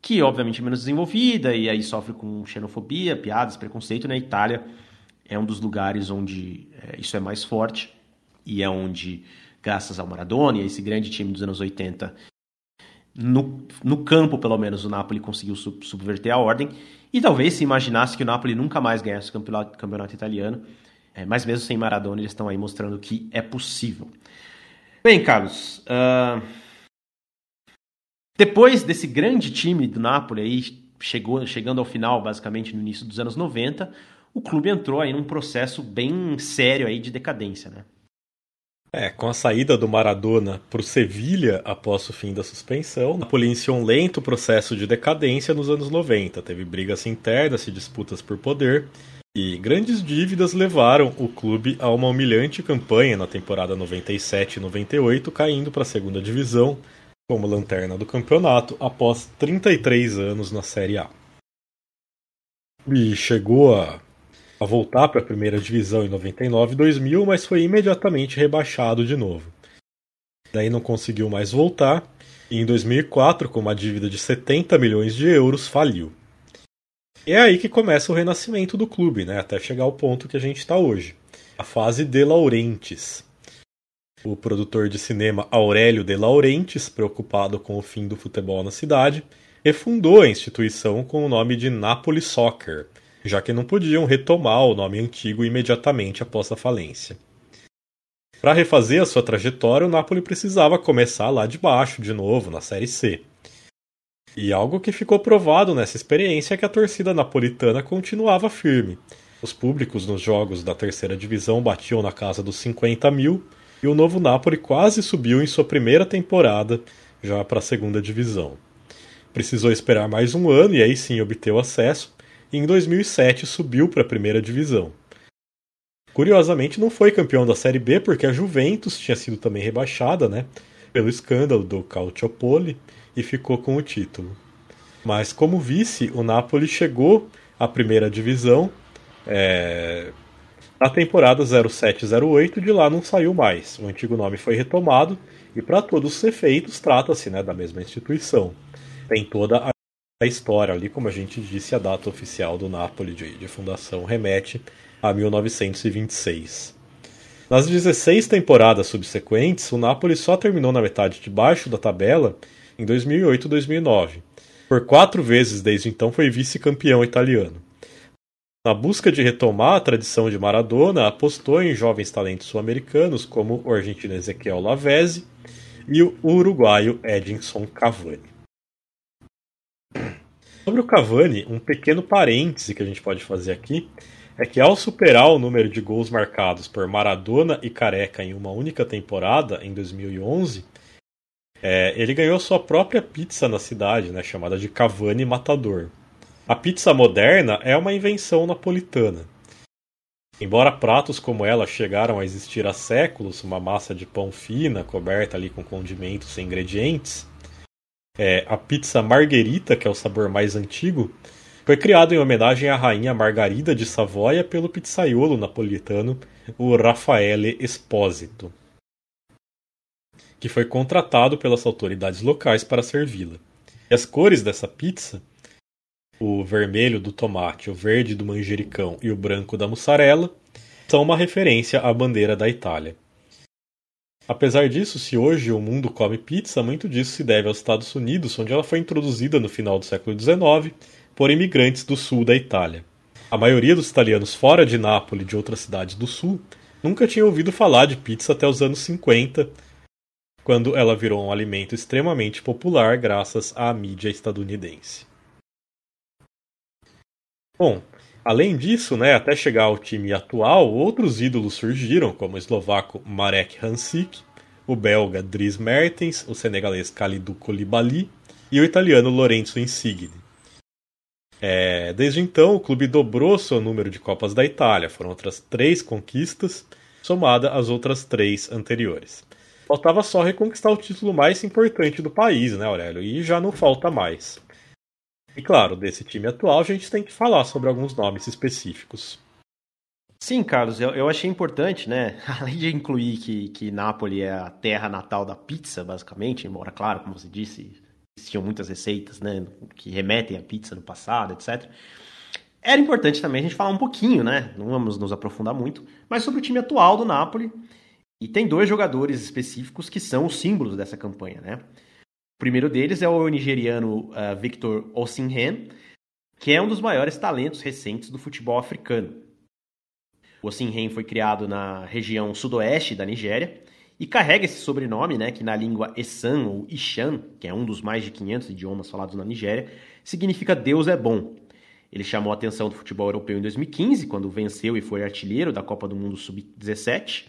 que obviamente é menos desenvolvida e aí sofre com xenofobia, piadas, preconceito. Na né? Itália é um dos lugares onde é, isso é mais forte e é onde, graças ao Maradona e esse grande time dos anos 80, no, no campo pelo menos o Napoli conseguiu sub, subverter a ordem e talvez se imaginasse que o Napoli nunca mais ganhasse o campeonato, campeonato italiano, é, mas mesmo sem Maradona eles estão aí mostrando que é possível. Bem, Carlos, uh, depois desse grande time do Napoli aí, chegou, chegando ao final, basicamente no início dos anos 90, o clube entrou aí num processo bem sério aí de decadência, né? É, com a saída do Maradona para o Sevilha após o fim da suspensão, Napoli iniciou um lento processo de decadência nos anos 90. Teve brigas internas e disputas por poder, e grandes dívidas levaram o clube a uma humilhante campanha na temporada 97 e 98, caindo para a segunda divisão como lanterna do campeonato após 33 anos na Série A. E chegou a, a voltar para a primeira divisão em 99 e 2000, mas foi imediatamente rebaixado de novo. Daí não conseguiu mais voltar e em 2004, com uma dívida de 70 milhões de euros, faliu. E é aí que começa o renascimento do clube, né? até chegar ao ponto que a gente está hoje. A fase de Laurentiis, o produtor de cinema Aurélio de Laurentiis, preocupado com o fim do futebol na cidade, refundou a instituição com o nome de Napoli Soccer, já que não podiam retomar o nome antigo imediatamente após a falência. Para refazer a sua trajetória, o Napoli precisava começar lá de baixo, de novo, na Série C. E algo que ficou provado nessa experiência é que a torcida napolitana continuava firme. Os públicos nos jogos da terceira divisão batiam na casa dos 50 mil e o novo Napoli quase subiu em sua primeira temporada já para a segunda divisão. Precisou esperar mais um ano e aí sim obteve acesso, e em 2007 subiu para a primeira divisão. Curiosamente, não foi campeão da Série B porque a Juventus tinha sido também rebaixada, né, pelo escândalo do Calciopoli e ficou com o título. Mas como vice, o Napoli chegou à primeira divisão, é, na temporada 0708 de lá não saiu mais. O antigo nome foi retomado e para todos os efeitos trata-se né, da mesma instituição. Tem toda a história ali, como a gente disse, a data oficial do Napoli de, de fundação remete a 1926. Nas 16 temporadas subsequentes, o Napoli só terminou na metade de baixo da tabela em 2008 e 2009. Por quatro vezes desde então foi vice-campeão italiano. Na busca de retomar a tradição de Maradona, apostou em jovens talentos sul-americanos como o argentino Ezequiel Lavezzi e o uruguaio Edinson Cavani. Sobre o Cavani, um pequeno parêntese que a gente pode fazer aqui é que ao superar o número de gols marcados por Maradona e Careca em uma única temporada, em 2011, é, ele ganhou sua própria pizza na cidade, né, chamada de Cavani Matador. A pizza moderna é uma invenção napolitana. Embora pratos como ela chegaram a existir há séculos, uma massa de pão fina coberta ali com condimentos e ingredientes, é, a pizza margherita, que é o sabor mais antigo, foi criada em homenagem à rainha Margarida de Savoia pelo pizzaiolo napolitano, o Raffaele Esposito, que foi contratado pelas autoridades locais para servi-la. As cores dessa pizza o vermelho do tomate, o verde do manjericão e o branco da mussarela, são uma referência à bandeira da Itália. Apesar disso, se hoje o mundo come pizza, muito disso se deve aos Estados Unidos, onde ela foi introduzida no final do século XIX por imigrantes do sul da Itália. A maioria dos italianos fora de Nápoles e de outras cidades do sul nunca tinha ouvido falar de pizza até os anos 50, quando ela virou um alimento extremamente popular graças à mídia estadunidense. Bom, além disso, né, até chegar ao time atual, outros ídolos surgiram, como o eslovaco Marek Hansik, o belga Dries Mertens, o senegalês Kalidou Koulibaly e o italiano Lorenzo Insigne. É, desde então, o clube dobrou seu número de Copas da Itália, foram outras três conquistas, somada às outras três anteriores. Faltava só reconquistar o título mais importante do país, né, Aurélio? E já não falta mais. E claro, desse time atual a gente tem que falar sobre alguns nomes específicos. Sim, Carlos, eu, eu achei importante, né? Além de incluir que, que Nápoles é a terra natal da pizza, basicamente, embora, claro, como você disse, existiam muitas receitas, né, que remetem à pizza no passado, etc. Era importante também a gente falar um pouquinho, né? Não vamos nos aprofundar muito, mas sobre o time atual do Napoli. E tem dois jogadores específicos que são os símbolos dessa campanha, né? O primeiro deles é o nigeriano uh, Victor Osimhen, que é um dos maiores talentos recentes do futebol africano. O Osimhen foi criado na região sudoeste da Nigéria e carrega esse sobrenome, né, que na língua Essan ou Ishan, que é um dos mais de 500 idiomas falados na Nigéria, significa Deus é bom. Ele chamou a atenção do futebol europeu em 2015, quando venceu e foi artilheiro da Copa do Mundo Sub-17.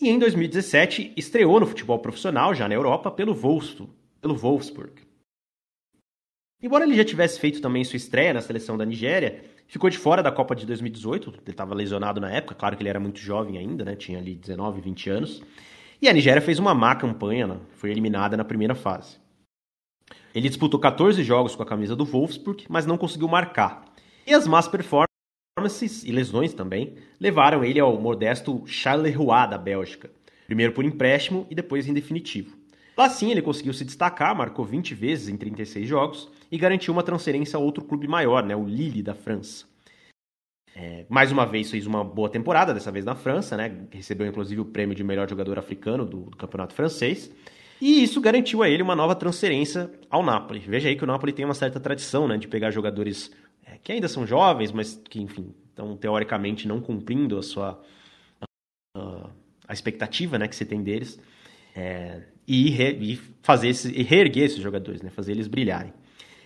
E em 2017 estreou no futebol profissional, já na Europa, pelo, Wolfsburg, pelo Wolfsburg. Embora ele já tivesse feito também sua estreia na seleção da Nigéria, ficou de fora da Copa de 2018. Ele estava lesionado na época, claro que ele era muito jovem ainda, né? tinha ali 19, 20 anos. E a Nigéria fez uma má campanha, né? foi eliminada na primeira fase. Ele disputou 14 jogos com a camisa do Wolfsburg, mas não conseguiu marcar. E as más performances e lesões também levaram ele ao modesto Charleroi da Bélgica, primeiro por empréstimo e depois em definitivo. Lá sim ele conseguiu se destacar, marcou 20 vezes em 36 jogos e garantiu uma transferência a outro clube maior, né, o Lille da França. É, mais uma vez fez uma boa temporada, dessa vez na França, né? Recebeu inclusive o prêmio de melhor jogador africano do, do campeonato francês. E isso garantiu a ele uma nova transferência ao Napoli. Veja aí que o Napoli tem uma certa tradição né, de pegar jogadores é, que ainda são jovens, mas que, enfim, estão teoricamente não cumprindo a sua a, a expectativa né, que se tem deles. É, e, re, e, fazer esse, e reerguer esses jogadores, né, fazer eles brilharem.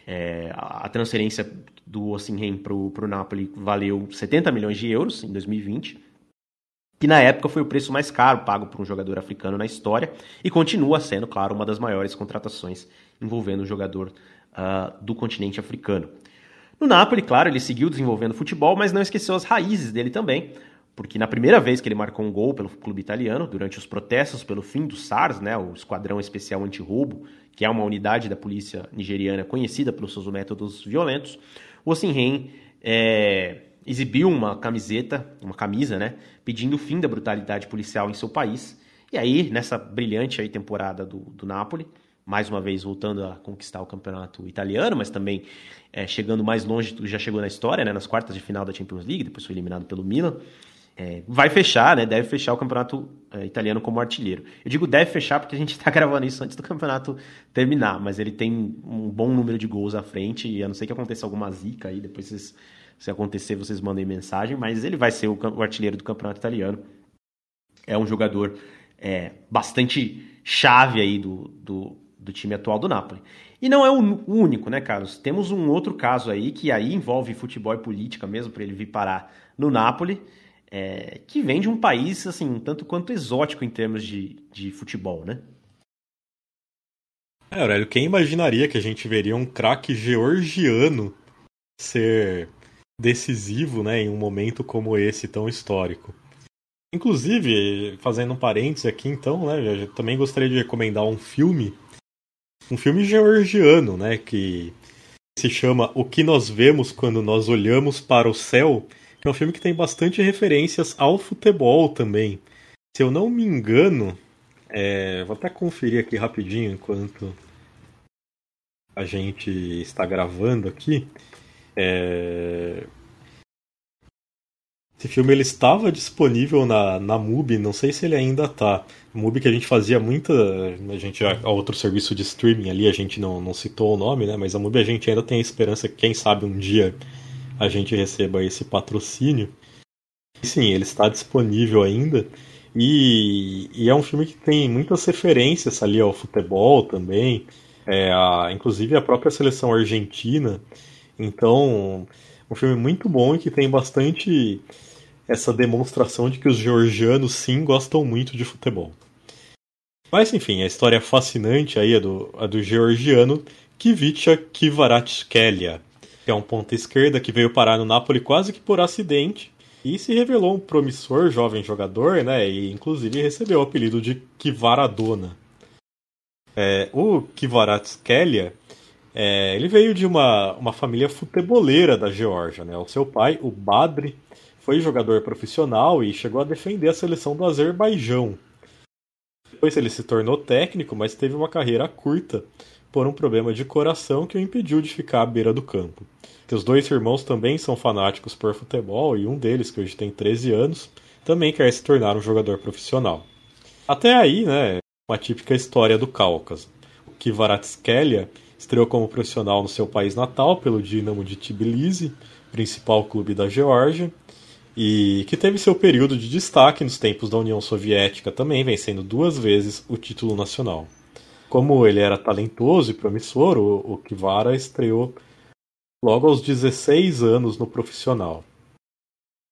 É, a, a transferência do Osimhen para o Napoli valeu 70 milhões de euros em 2020 que na época foi o preço mais caro pago por um jogador africano na história e continua sendo, claro, uma das maiores contratações envolvendo um jogador uh, do continente africano. No Napoli, claro, ele seguiu desenvolvendo futebol, mas não esqueceu as raízes dele também, porque na primeira vez que ele marcou um gol pelo clube italiano, durante os protestos pelo fim do SARS, né, o Esquadrão Especial Antirroubo, que é uma unidade da polícia nigeriana conhecida pelos seus métodos violentos, o Osimhen é, exibiu uma camiseta, uma camisa, né, pedindo o fim da brutalidade policial em seu país. E aí, nessa brilhante aí temporada do, do Napoli, mais uma vez voltando a conquistar o campeonato italiano, mas também é, chegando mais longe já chegou na história, né, nas quartas de final da Champions League, depois foi eliminado pelo Milan. É, vai fechar, né? Deve fechar o campeonato é, italiano como artilheiro. Eu digo deve fechar porque a gente está gravando isso antes do campeonato terminar, mas ele tem um bom número de gols à frente, e a não ser que aconteça alguma zica aí, depois vocês se acontecer, vocês mandem mensagem, mas ele vai ser o, o artilheiro do campeonato italiano. É um jogador é, bastante chave aí do, do, do, time atual do Napoli. E não é o único, né, Carlos? Temos um outro caso aí que aí envolve futebol e política mesmo, para ele vir parar no Napoli, é, que vem de um país, assim, tanto quanto exótico em termos de, de futebol, né? É, Aurélio, quem imaginaria que a gente veria um craque georgiano ser decisivo né, em um momento como esse tão histórico. Inclusive, fazendo um parênteses aqui então, né, eu também gostaria de recomendar um filme, um filme georgiano, né, que se chama O que nós vemos quando nós olhamos para o céu, é um filme que tem bastante referências ao futebol também. Se eu não me engano, é, vou até conferir aqui rapidinho enquanto a gente está gravando aqui. É... Esse filme ele estava disponível na, na MUBI, não sei se ele ainda está. MUBI que a gente fazia muita. A gente a outro serviço de streaming ali, a gente não, não citou o nome, né? Mas a MUBI a gente ainda tem a esperança que, quem sabe, um dia a gente receba esse patrocínio. Sim, ele está disponível ainda. E, e, é um filme que tem muitas referências ali ao futebol também. É, a, inclusive a própria seleção argentina então, um filme muito bom e que tem bastante essa demonstração de que os georgianos sim gostam muito de futebol. Mas enfim, a história fascinante aí é do, a do georgiano Kivitcha Kvaratskhelia, que é um ponta esquerda que veio parar no Napoli quase que por acidente e se revelou um promissor jovem jogador, né? E inclusive recebeu o apelido de Kvaradona. É, o Kvaratskhelia é, ele veio de uma, uma família futeboleira da Geórgia. Né? O seu pai, o Badri, foi jogador profissional e chegou a defender a seleção do Azerbaijão. Depois ele se tornou técnico, mas teve uma carreira curta por um problema de coração que o impediu de ficar à beira do campo. Seus dois irmãos também são fanáticos por futebol e um deles, que hoje tem 13 anos, também quer se tornar um jogador profissional. Até aí, né, uma típica história do Cáucaso. O Kivaratskelia estreou como profissional no seu país natal pelo Dinamo de Tbilisi, principal clube da Geórgia, e que teve seu período de destaque nos tempos da União Soviética também, vencendo duas vezes o título nacional. Como ele era talentoso e promissor, o, o Kivara estreou logo aos 16 anos no profissional.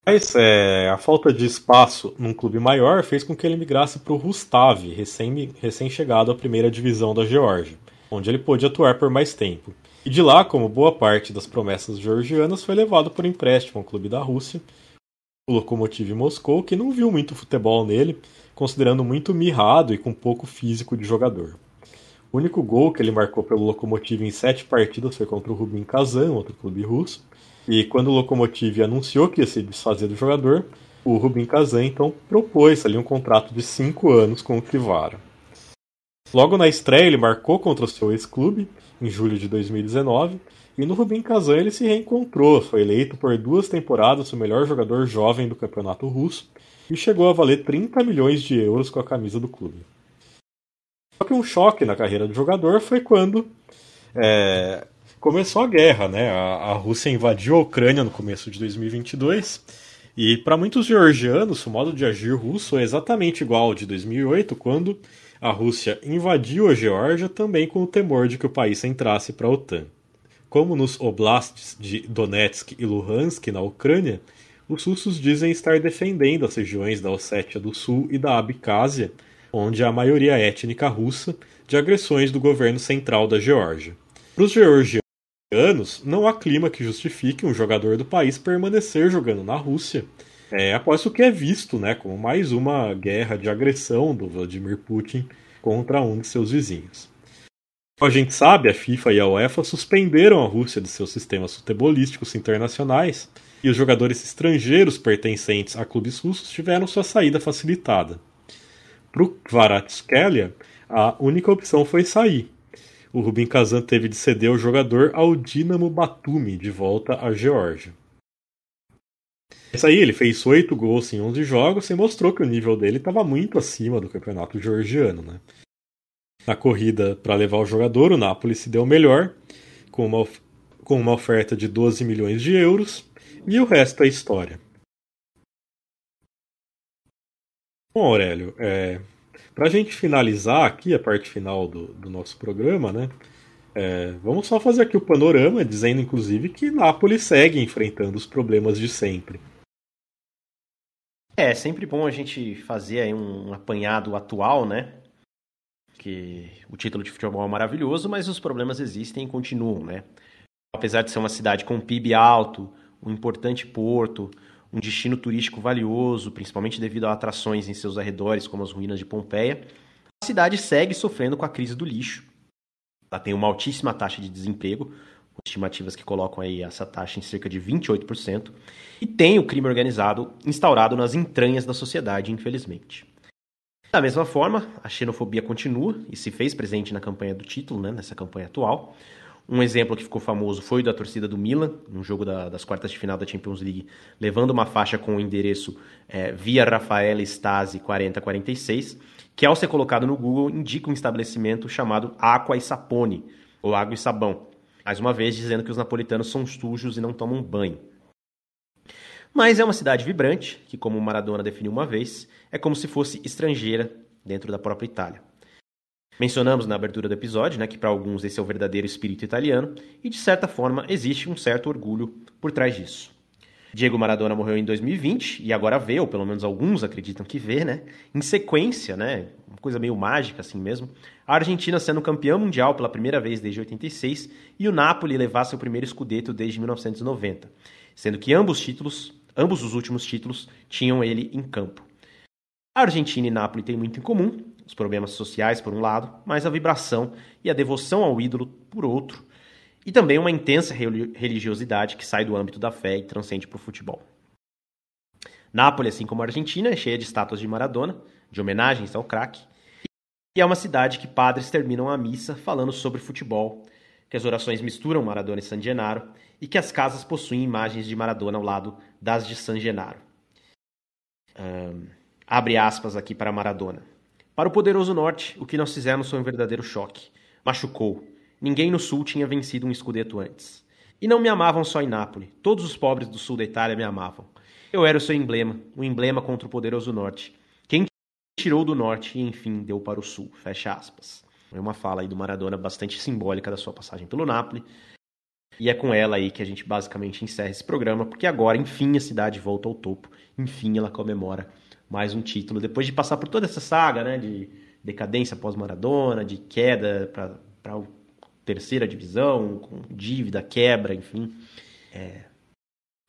Mas é, a falta de espaço num clube maior fez com que ele migrasse para o Rustav, recém-chegado recém à primeira divisão da Geórgia, onde ele pôde atuar por mais tempo. E de lá, como boa parte das promessas georgianas, foi levado por empréstimo ao clube da Rússia, o Lokomotiv Moscou, que não viu muito futebol nele, considerando muito mirrado e com pouco físico de jogador. O único gol que ele marcou pelo Lokomotiv em sete partidas foi contra o Rubin Kazan, outro clube russo, e quando o Lokomotiv anunciou que ia se desfazer do jogador, o Rubin Kazan então propôs ali um contrato de cinco anos com o Kivara. Logo na estreia ele marcou contra o seu ex-clube, em julho de 2019, e no Rubin Kazan ele se reencontrou, foi eleito por duas temporadas o melhor jogador jovem do campeonato russo e chegou a valer 30 milhões de euros com a camisa do clube. Só que um choque na carreira do jogador foi quando é, começou a guerra, né? A, a Rússia invadiu a Ucrânia no começo de 2022 e para muitos georgianos o modo de agir russo é exatamente igual ao de 2008, quando a Rússia invadiu a Geórgia também com o temor de que o país entrasse para a OTAN. Como nos oblasts de Donetsk e Luhansk, na Ucrânia, os russos dizem estar defendendo as regiões da Ossétia do Sul e da Abcásia, onde há a maioria étnica russa, de agressões do governo central da Geórgia. Para os georgianos, anos, não há clima que justifique um jogador do país permanecer jogando na Rússia. É, após o que é visto né, como mais uma guerra de agressão do Vladimir Putin contra um de seus vizinhos. Como a gente sabe, a FIFA e a UEFA suspenderam a Rússia de seus sistemas futebolísticos internacionais e os jogadores estrangeiros pertencentes a clubes russos tiveram sua saída facilitada. Para o Kvaratskhelia, a única opção foi sair, o Rubin Kazan teve de ceder o jogador ao Dinamo Batumi, de volta à Geórgia. Isso aí, ele fez oito gols em 11 jogos e mostrou que o nível dele estava muito acima do campeonato georgiano. Né? Na corrida para levar o jogador, o Napoli se deu melhor, com uma, com uma oferta de 12 milhões de euros, e o resto é história. Bom, Aurélio, é, para a gente finalizar aqui a parte final do, do nosso programa, né? É, vamos só fazer aqui o panorama, dizendo inclusive que Nápoles segue enfrentando os problemas de sempre. É, sempre bom a gente fazer aí um, apanhado atual, né? Que o título de futebol é maravilhoso, mas os problemas existem e continuam, né? Apesar de ser uma cidade com PIB alto, um importante porto, um destino turístico valioso, principalmente devido a atrações em seus arredores, como as ruínas de Pompeia, a cidade segue sofrendo com a crise do lixo. Ela tem uma altíssima taxa de desemprego, estimativas que colocam aí essa taxa em cerca de 28%, e tem o crime organizado instaurado nas entranhas da sociedade, infelizmente. Da mesma forma, a xenofobia continua e se fez presente na campanha do título, né, nessa campanha atual, um exemplo que ficou famoso foi o da torcida do Milan, no jogo da, das quartas de final da Champions League, levando uma faixa com o endereço é, Via Rafaela Stasi 4046, que ao ser colocado no Google indica um estabelecimento chamado Aqua e Sapone, ou Água e Sabão. Mais uma vez dizendo que os napolitanos são sujos e não tomam banho. Mas é uma cidade vibrante, que, como Maradona definiu uma vez, é como se fosse estrangeira dentro da própria Itália. Mencionamos na abertura do episódio né, que para alguns esse é o verdadeiro espírito italiano e de certa forma existe um certo orgulho por trás disso. Diego Maradona morreu em 2020 e agora vê, ou pelo menos alguns acreditam que vê, né? Em sequência, né? Uma coisa meio mágica assim mesmo. A Argentina sendo campeã mundial pela primeira vez desde 86 e o Napoli levar seu primeiro escudeto desde 1990, sendo que ambos títulos, ambos os últimos títulos, tinham ele em campo. A Argentina e Napoli têm muito em comum, os problemas sociais por um lado, mas a vibração e a devoção ao ídolo por outro, e também uma intensa religiosidade que sai do âmbito da fé e transcende para o futebol. Nápoles, assim como a Argentina, é cheia de estátuas de Maradona, de homenagens ao craque. E é uma cidade que padres terminam a missa falando sobre futebol, que as orações misturam Maradona e San Genaro e que as casas possuem imagens de Maradona ao lado das de San Genaro. Um, abre aspas aqui para Maradona. Para o poderoso norte, o que nós fizemos foi um verdadeiro choque. Machucou. Ninguém no sul tinha vencido um escudeto antes. E não me amavam só em Nápoles. Todos os pobres do sul da Itália me amavam. Eu era o seu emblema, um emblema contra o poderoso norte. Quem tirou do norte e, enfim, deu para o sul. Fecha aspas. É uma fala aí do Maradona bastante simbólica da sua passagem pelo Nápoles. E é com ela aí que a gente basicamente encerra esse programa, porque agora, enfim, a cidade volta ao topo. Enfim, ela comemora mais um título. Depois de passar por toda essa saga, né, de decadência pós-Maradona, de queda para a terceira divisão, com dívida, quebra, enfim. É,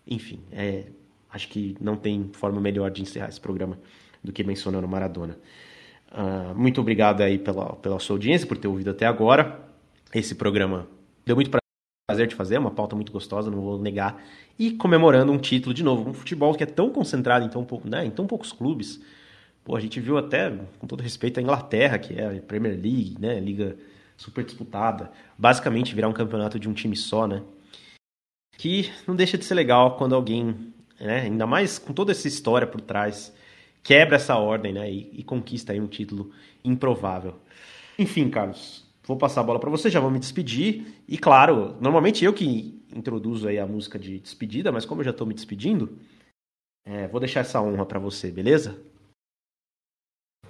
enfim, é, acho que não tem forma melhor de encerrar esse programa do que mencionando Maradona. Uh, muito obrigado aí pela, pela sua audiência, por ter ouvido até agora. Esse programa deu muito prazer de fazer, é uma pauta muito gostosa, não vou negar. E comemorando um título de novo, um futebol que é tão concentrado em tão, né, em tão poucos clubes. Pô, a gente viu até, com todo respeito, a Inglaterra, que é a Premier League, né, liga super disputada, basicamente virar um campeonato de um time só, né? Que não deixa de ser legal quando alguém, né, ainda mais com toda essa história por trás, quebra essa ordem, né, e, e conquista aí um título improvável. Enfim, Carlos, vou passar a bola para você, já vou me despedir. E claro, normalmente eu que introduzo aí a música de despedida, mas como eu já estou me despedindo, é, vou deixar essa honra para você, beleza?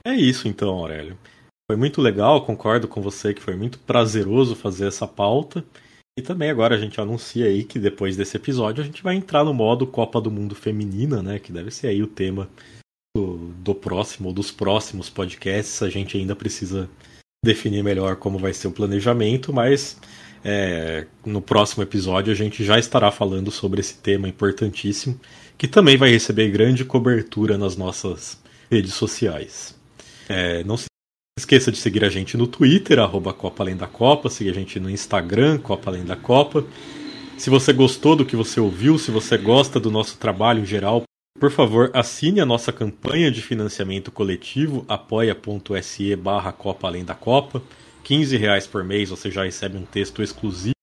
É isso então, Aurélio. Foi muito legal, concordo com você que foi muito prazeroso fazer essa pauta. E também agora a gente anuncia aí que depois desse episódio a gente vai entrar no modo Copa do Mundo Feminina, né? Que deve ser aí o tema do, do próximo ou dos próximos podcasts. A gente ainda precisa definir melhor como vai ser o planejamento, mas é, no próximo episódio a gente já estará falando sobre esse tema importantíssimo, que também vai receber grande cobertura nas nossas redes sociais. É, não se esqueça de seguir a gente no Twitter, arroba Copa Além da Copa, seguir a gente no Instagram, Copa Além da Copa. Se você gostou do que você ouviu, se você gosta do nosso trabalho em geral, por favor, assine a nossa campanha de financiamento coletivo, apoia.se barra Copa Além da Copa. 15 reais por mês você já recebe um texto exclusivo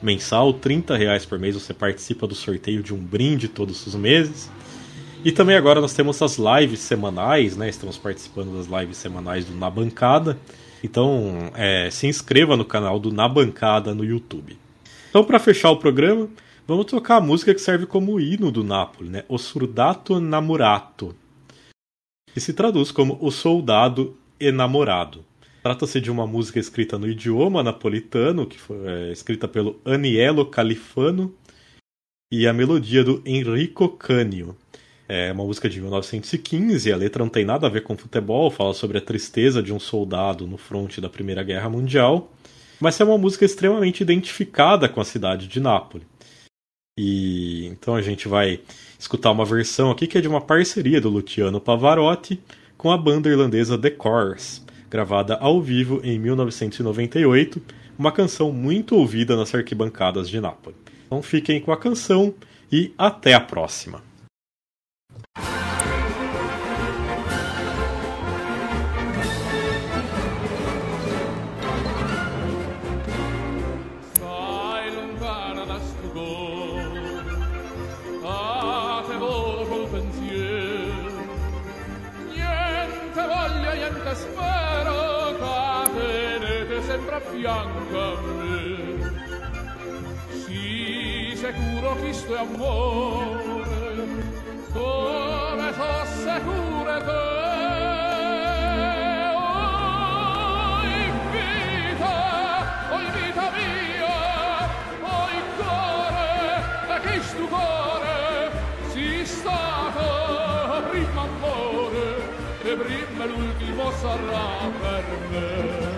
mensal, 30 reais por mês você participa do sorteio de um brinde todos os meses. E também agora nós temos as lives semanais, né? Estamos participando das lives semanais do Na Bancada. Então é, se inscreva no canal do Na Bancada no YouTube. Então, para fechar o programa, Vamos tocar a música que serve como hino do Napoli, né? O Surdato Namorato, que se traduz como O Soldado Enamorado. Trata-se de uma música escrita no idioma napolitano, que foi é, escrita pelo Aniello Califano, e a melodia do Enrico Canio. É uma música de 1915, a letra não tem nada a ver com futebol, fala sobre a tristeza de um soldado no fronte da Primeira Guerra Mundial, mas é uma música extremamente identificada com a cidade de Nápoles. E então a gente vai escutar uma versão aqui que é de uma parceria do Luciano Pavarotti com a banda irlandesa The Corrs, gravada ao vivo em 1998, uma canção muito ouvida nas arquibancadas de Nápoles. Então fiquem com a canção e até a próxima. Fianco a me. Sì, sicuro Cristo è amore, come so sicuro te. Oh, oh, oh, Cristo cuore si prima amore e prima l'ultimo sarà per me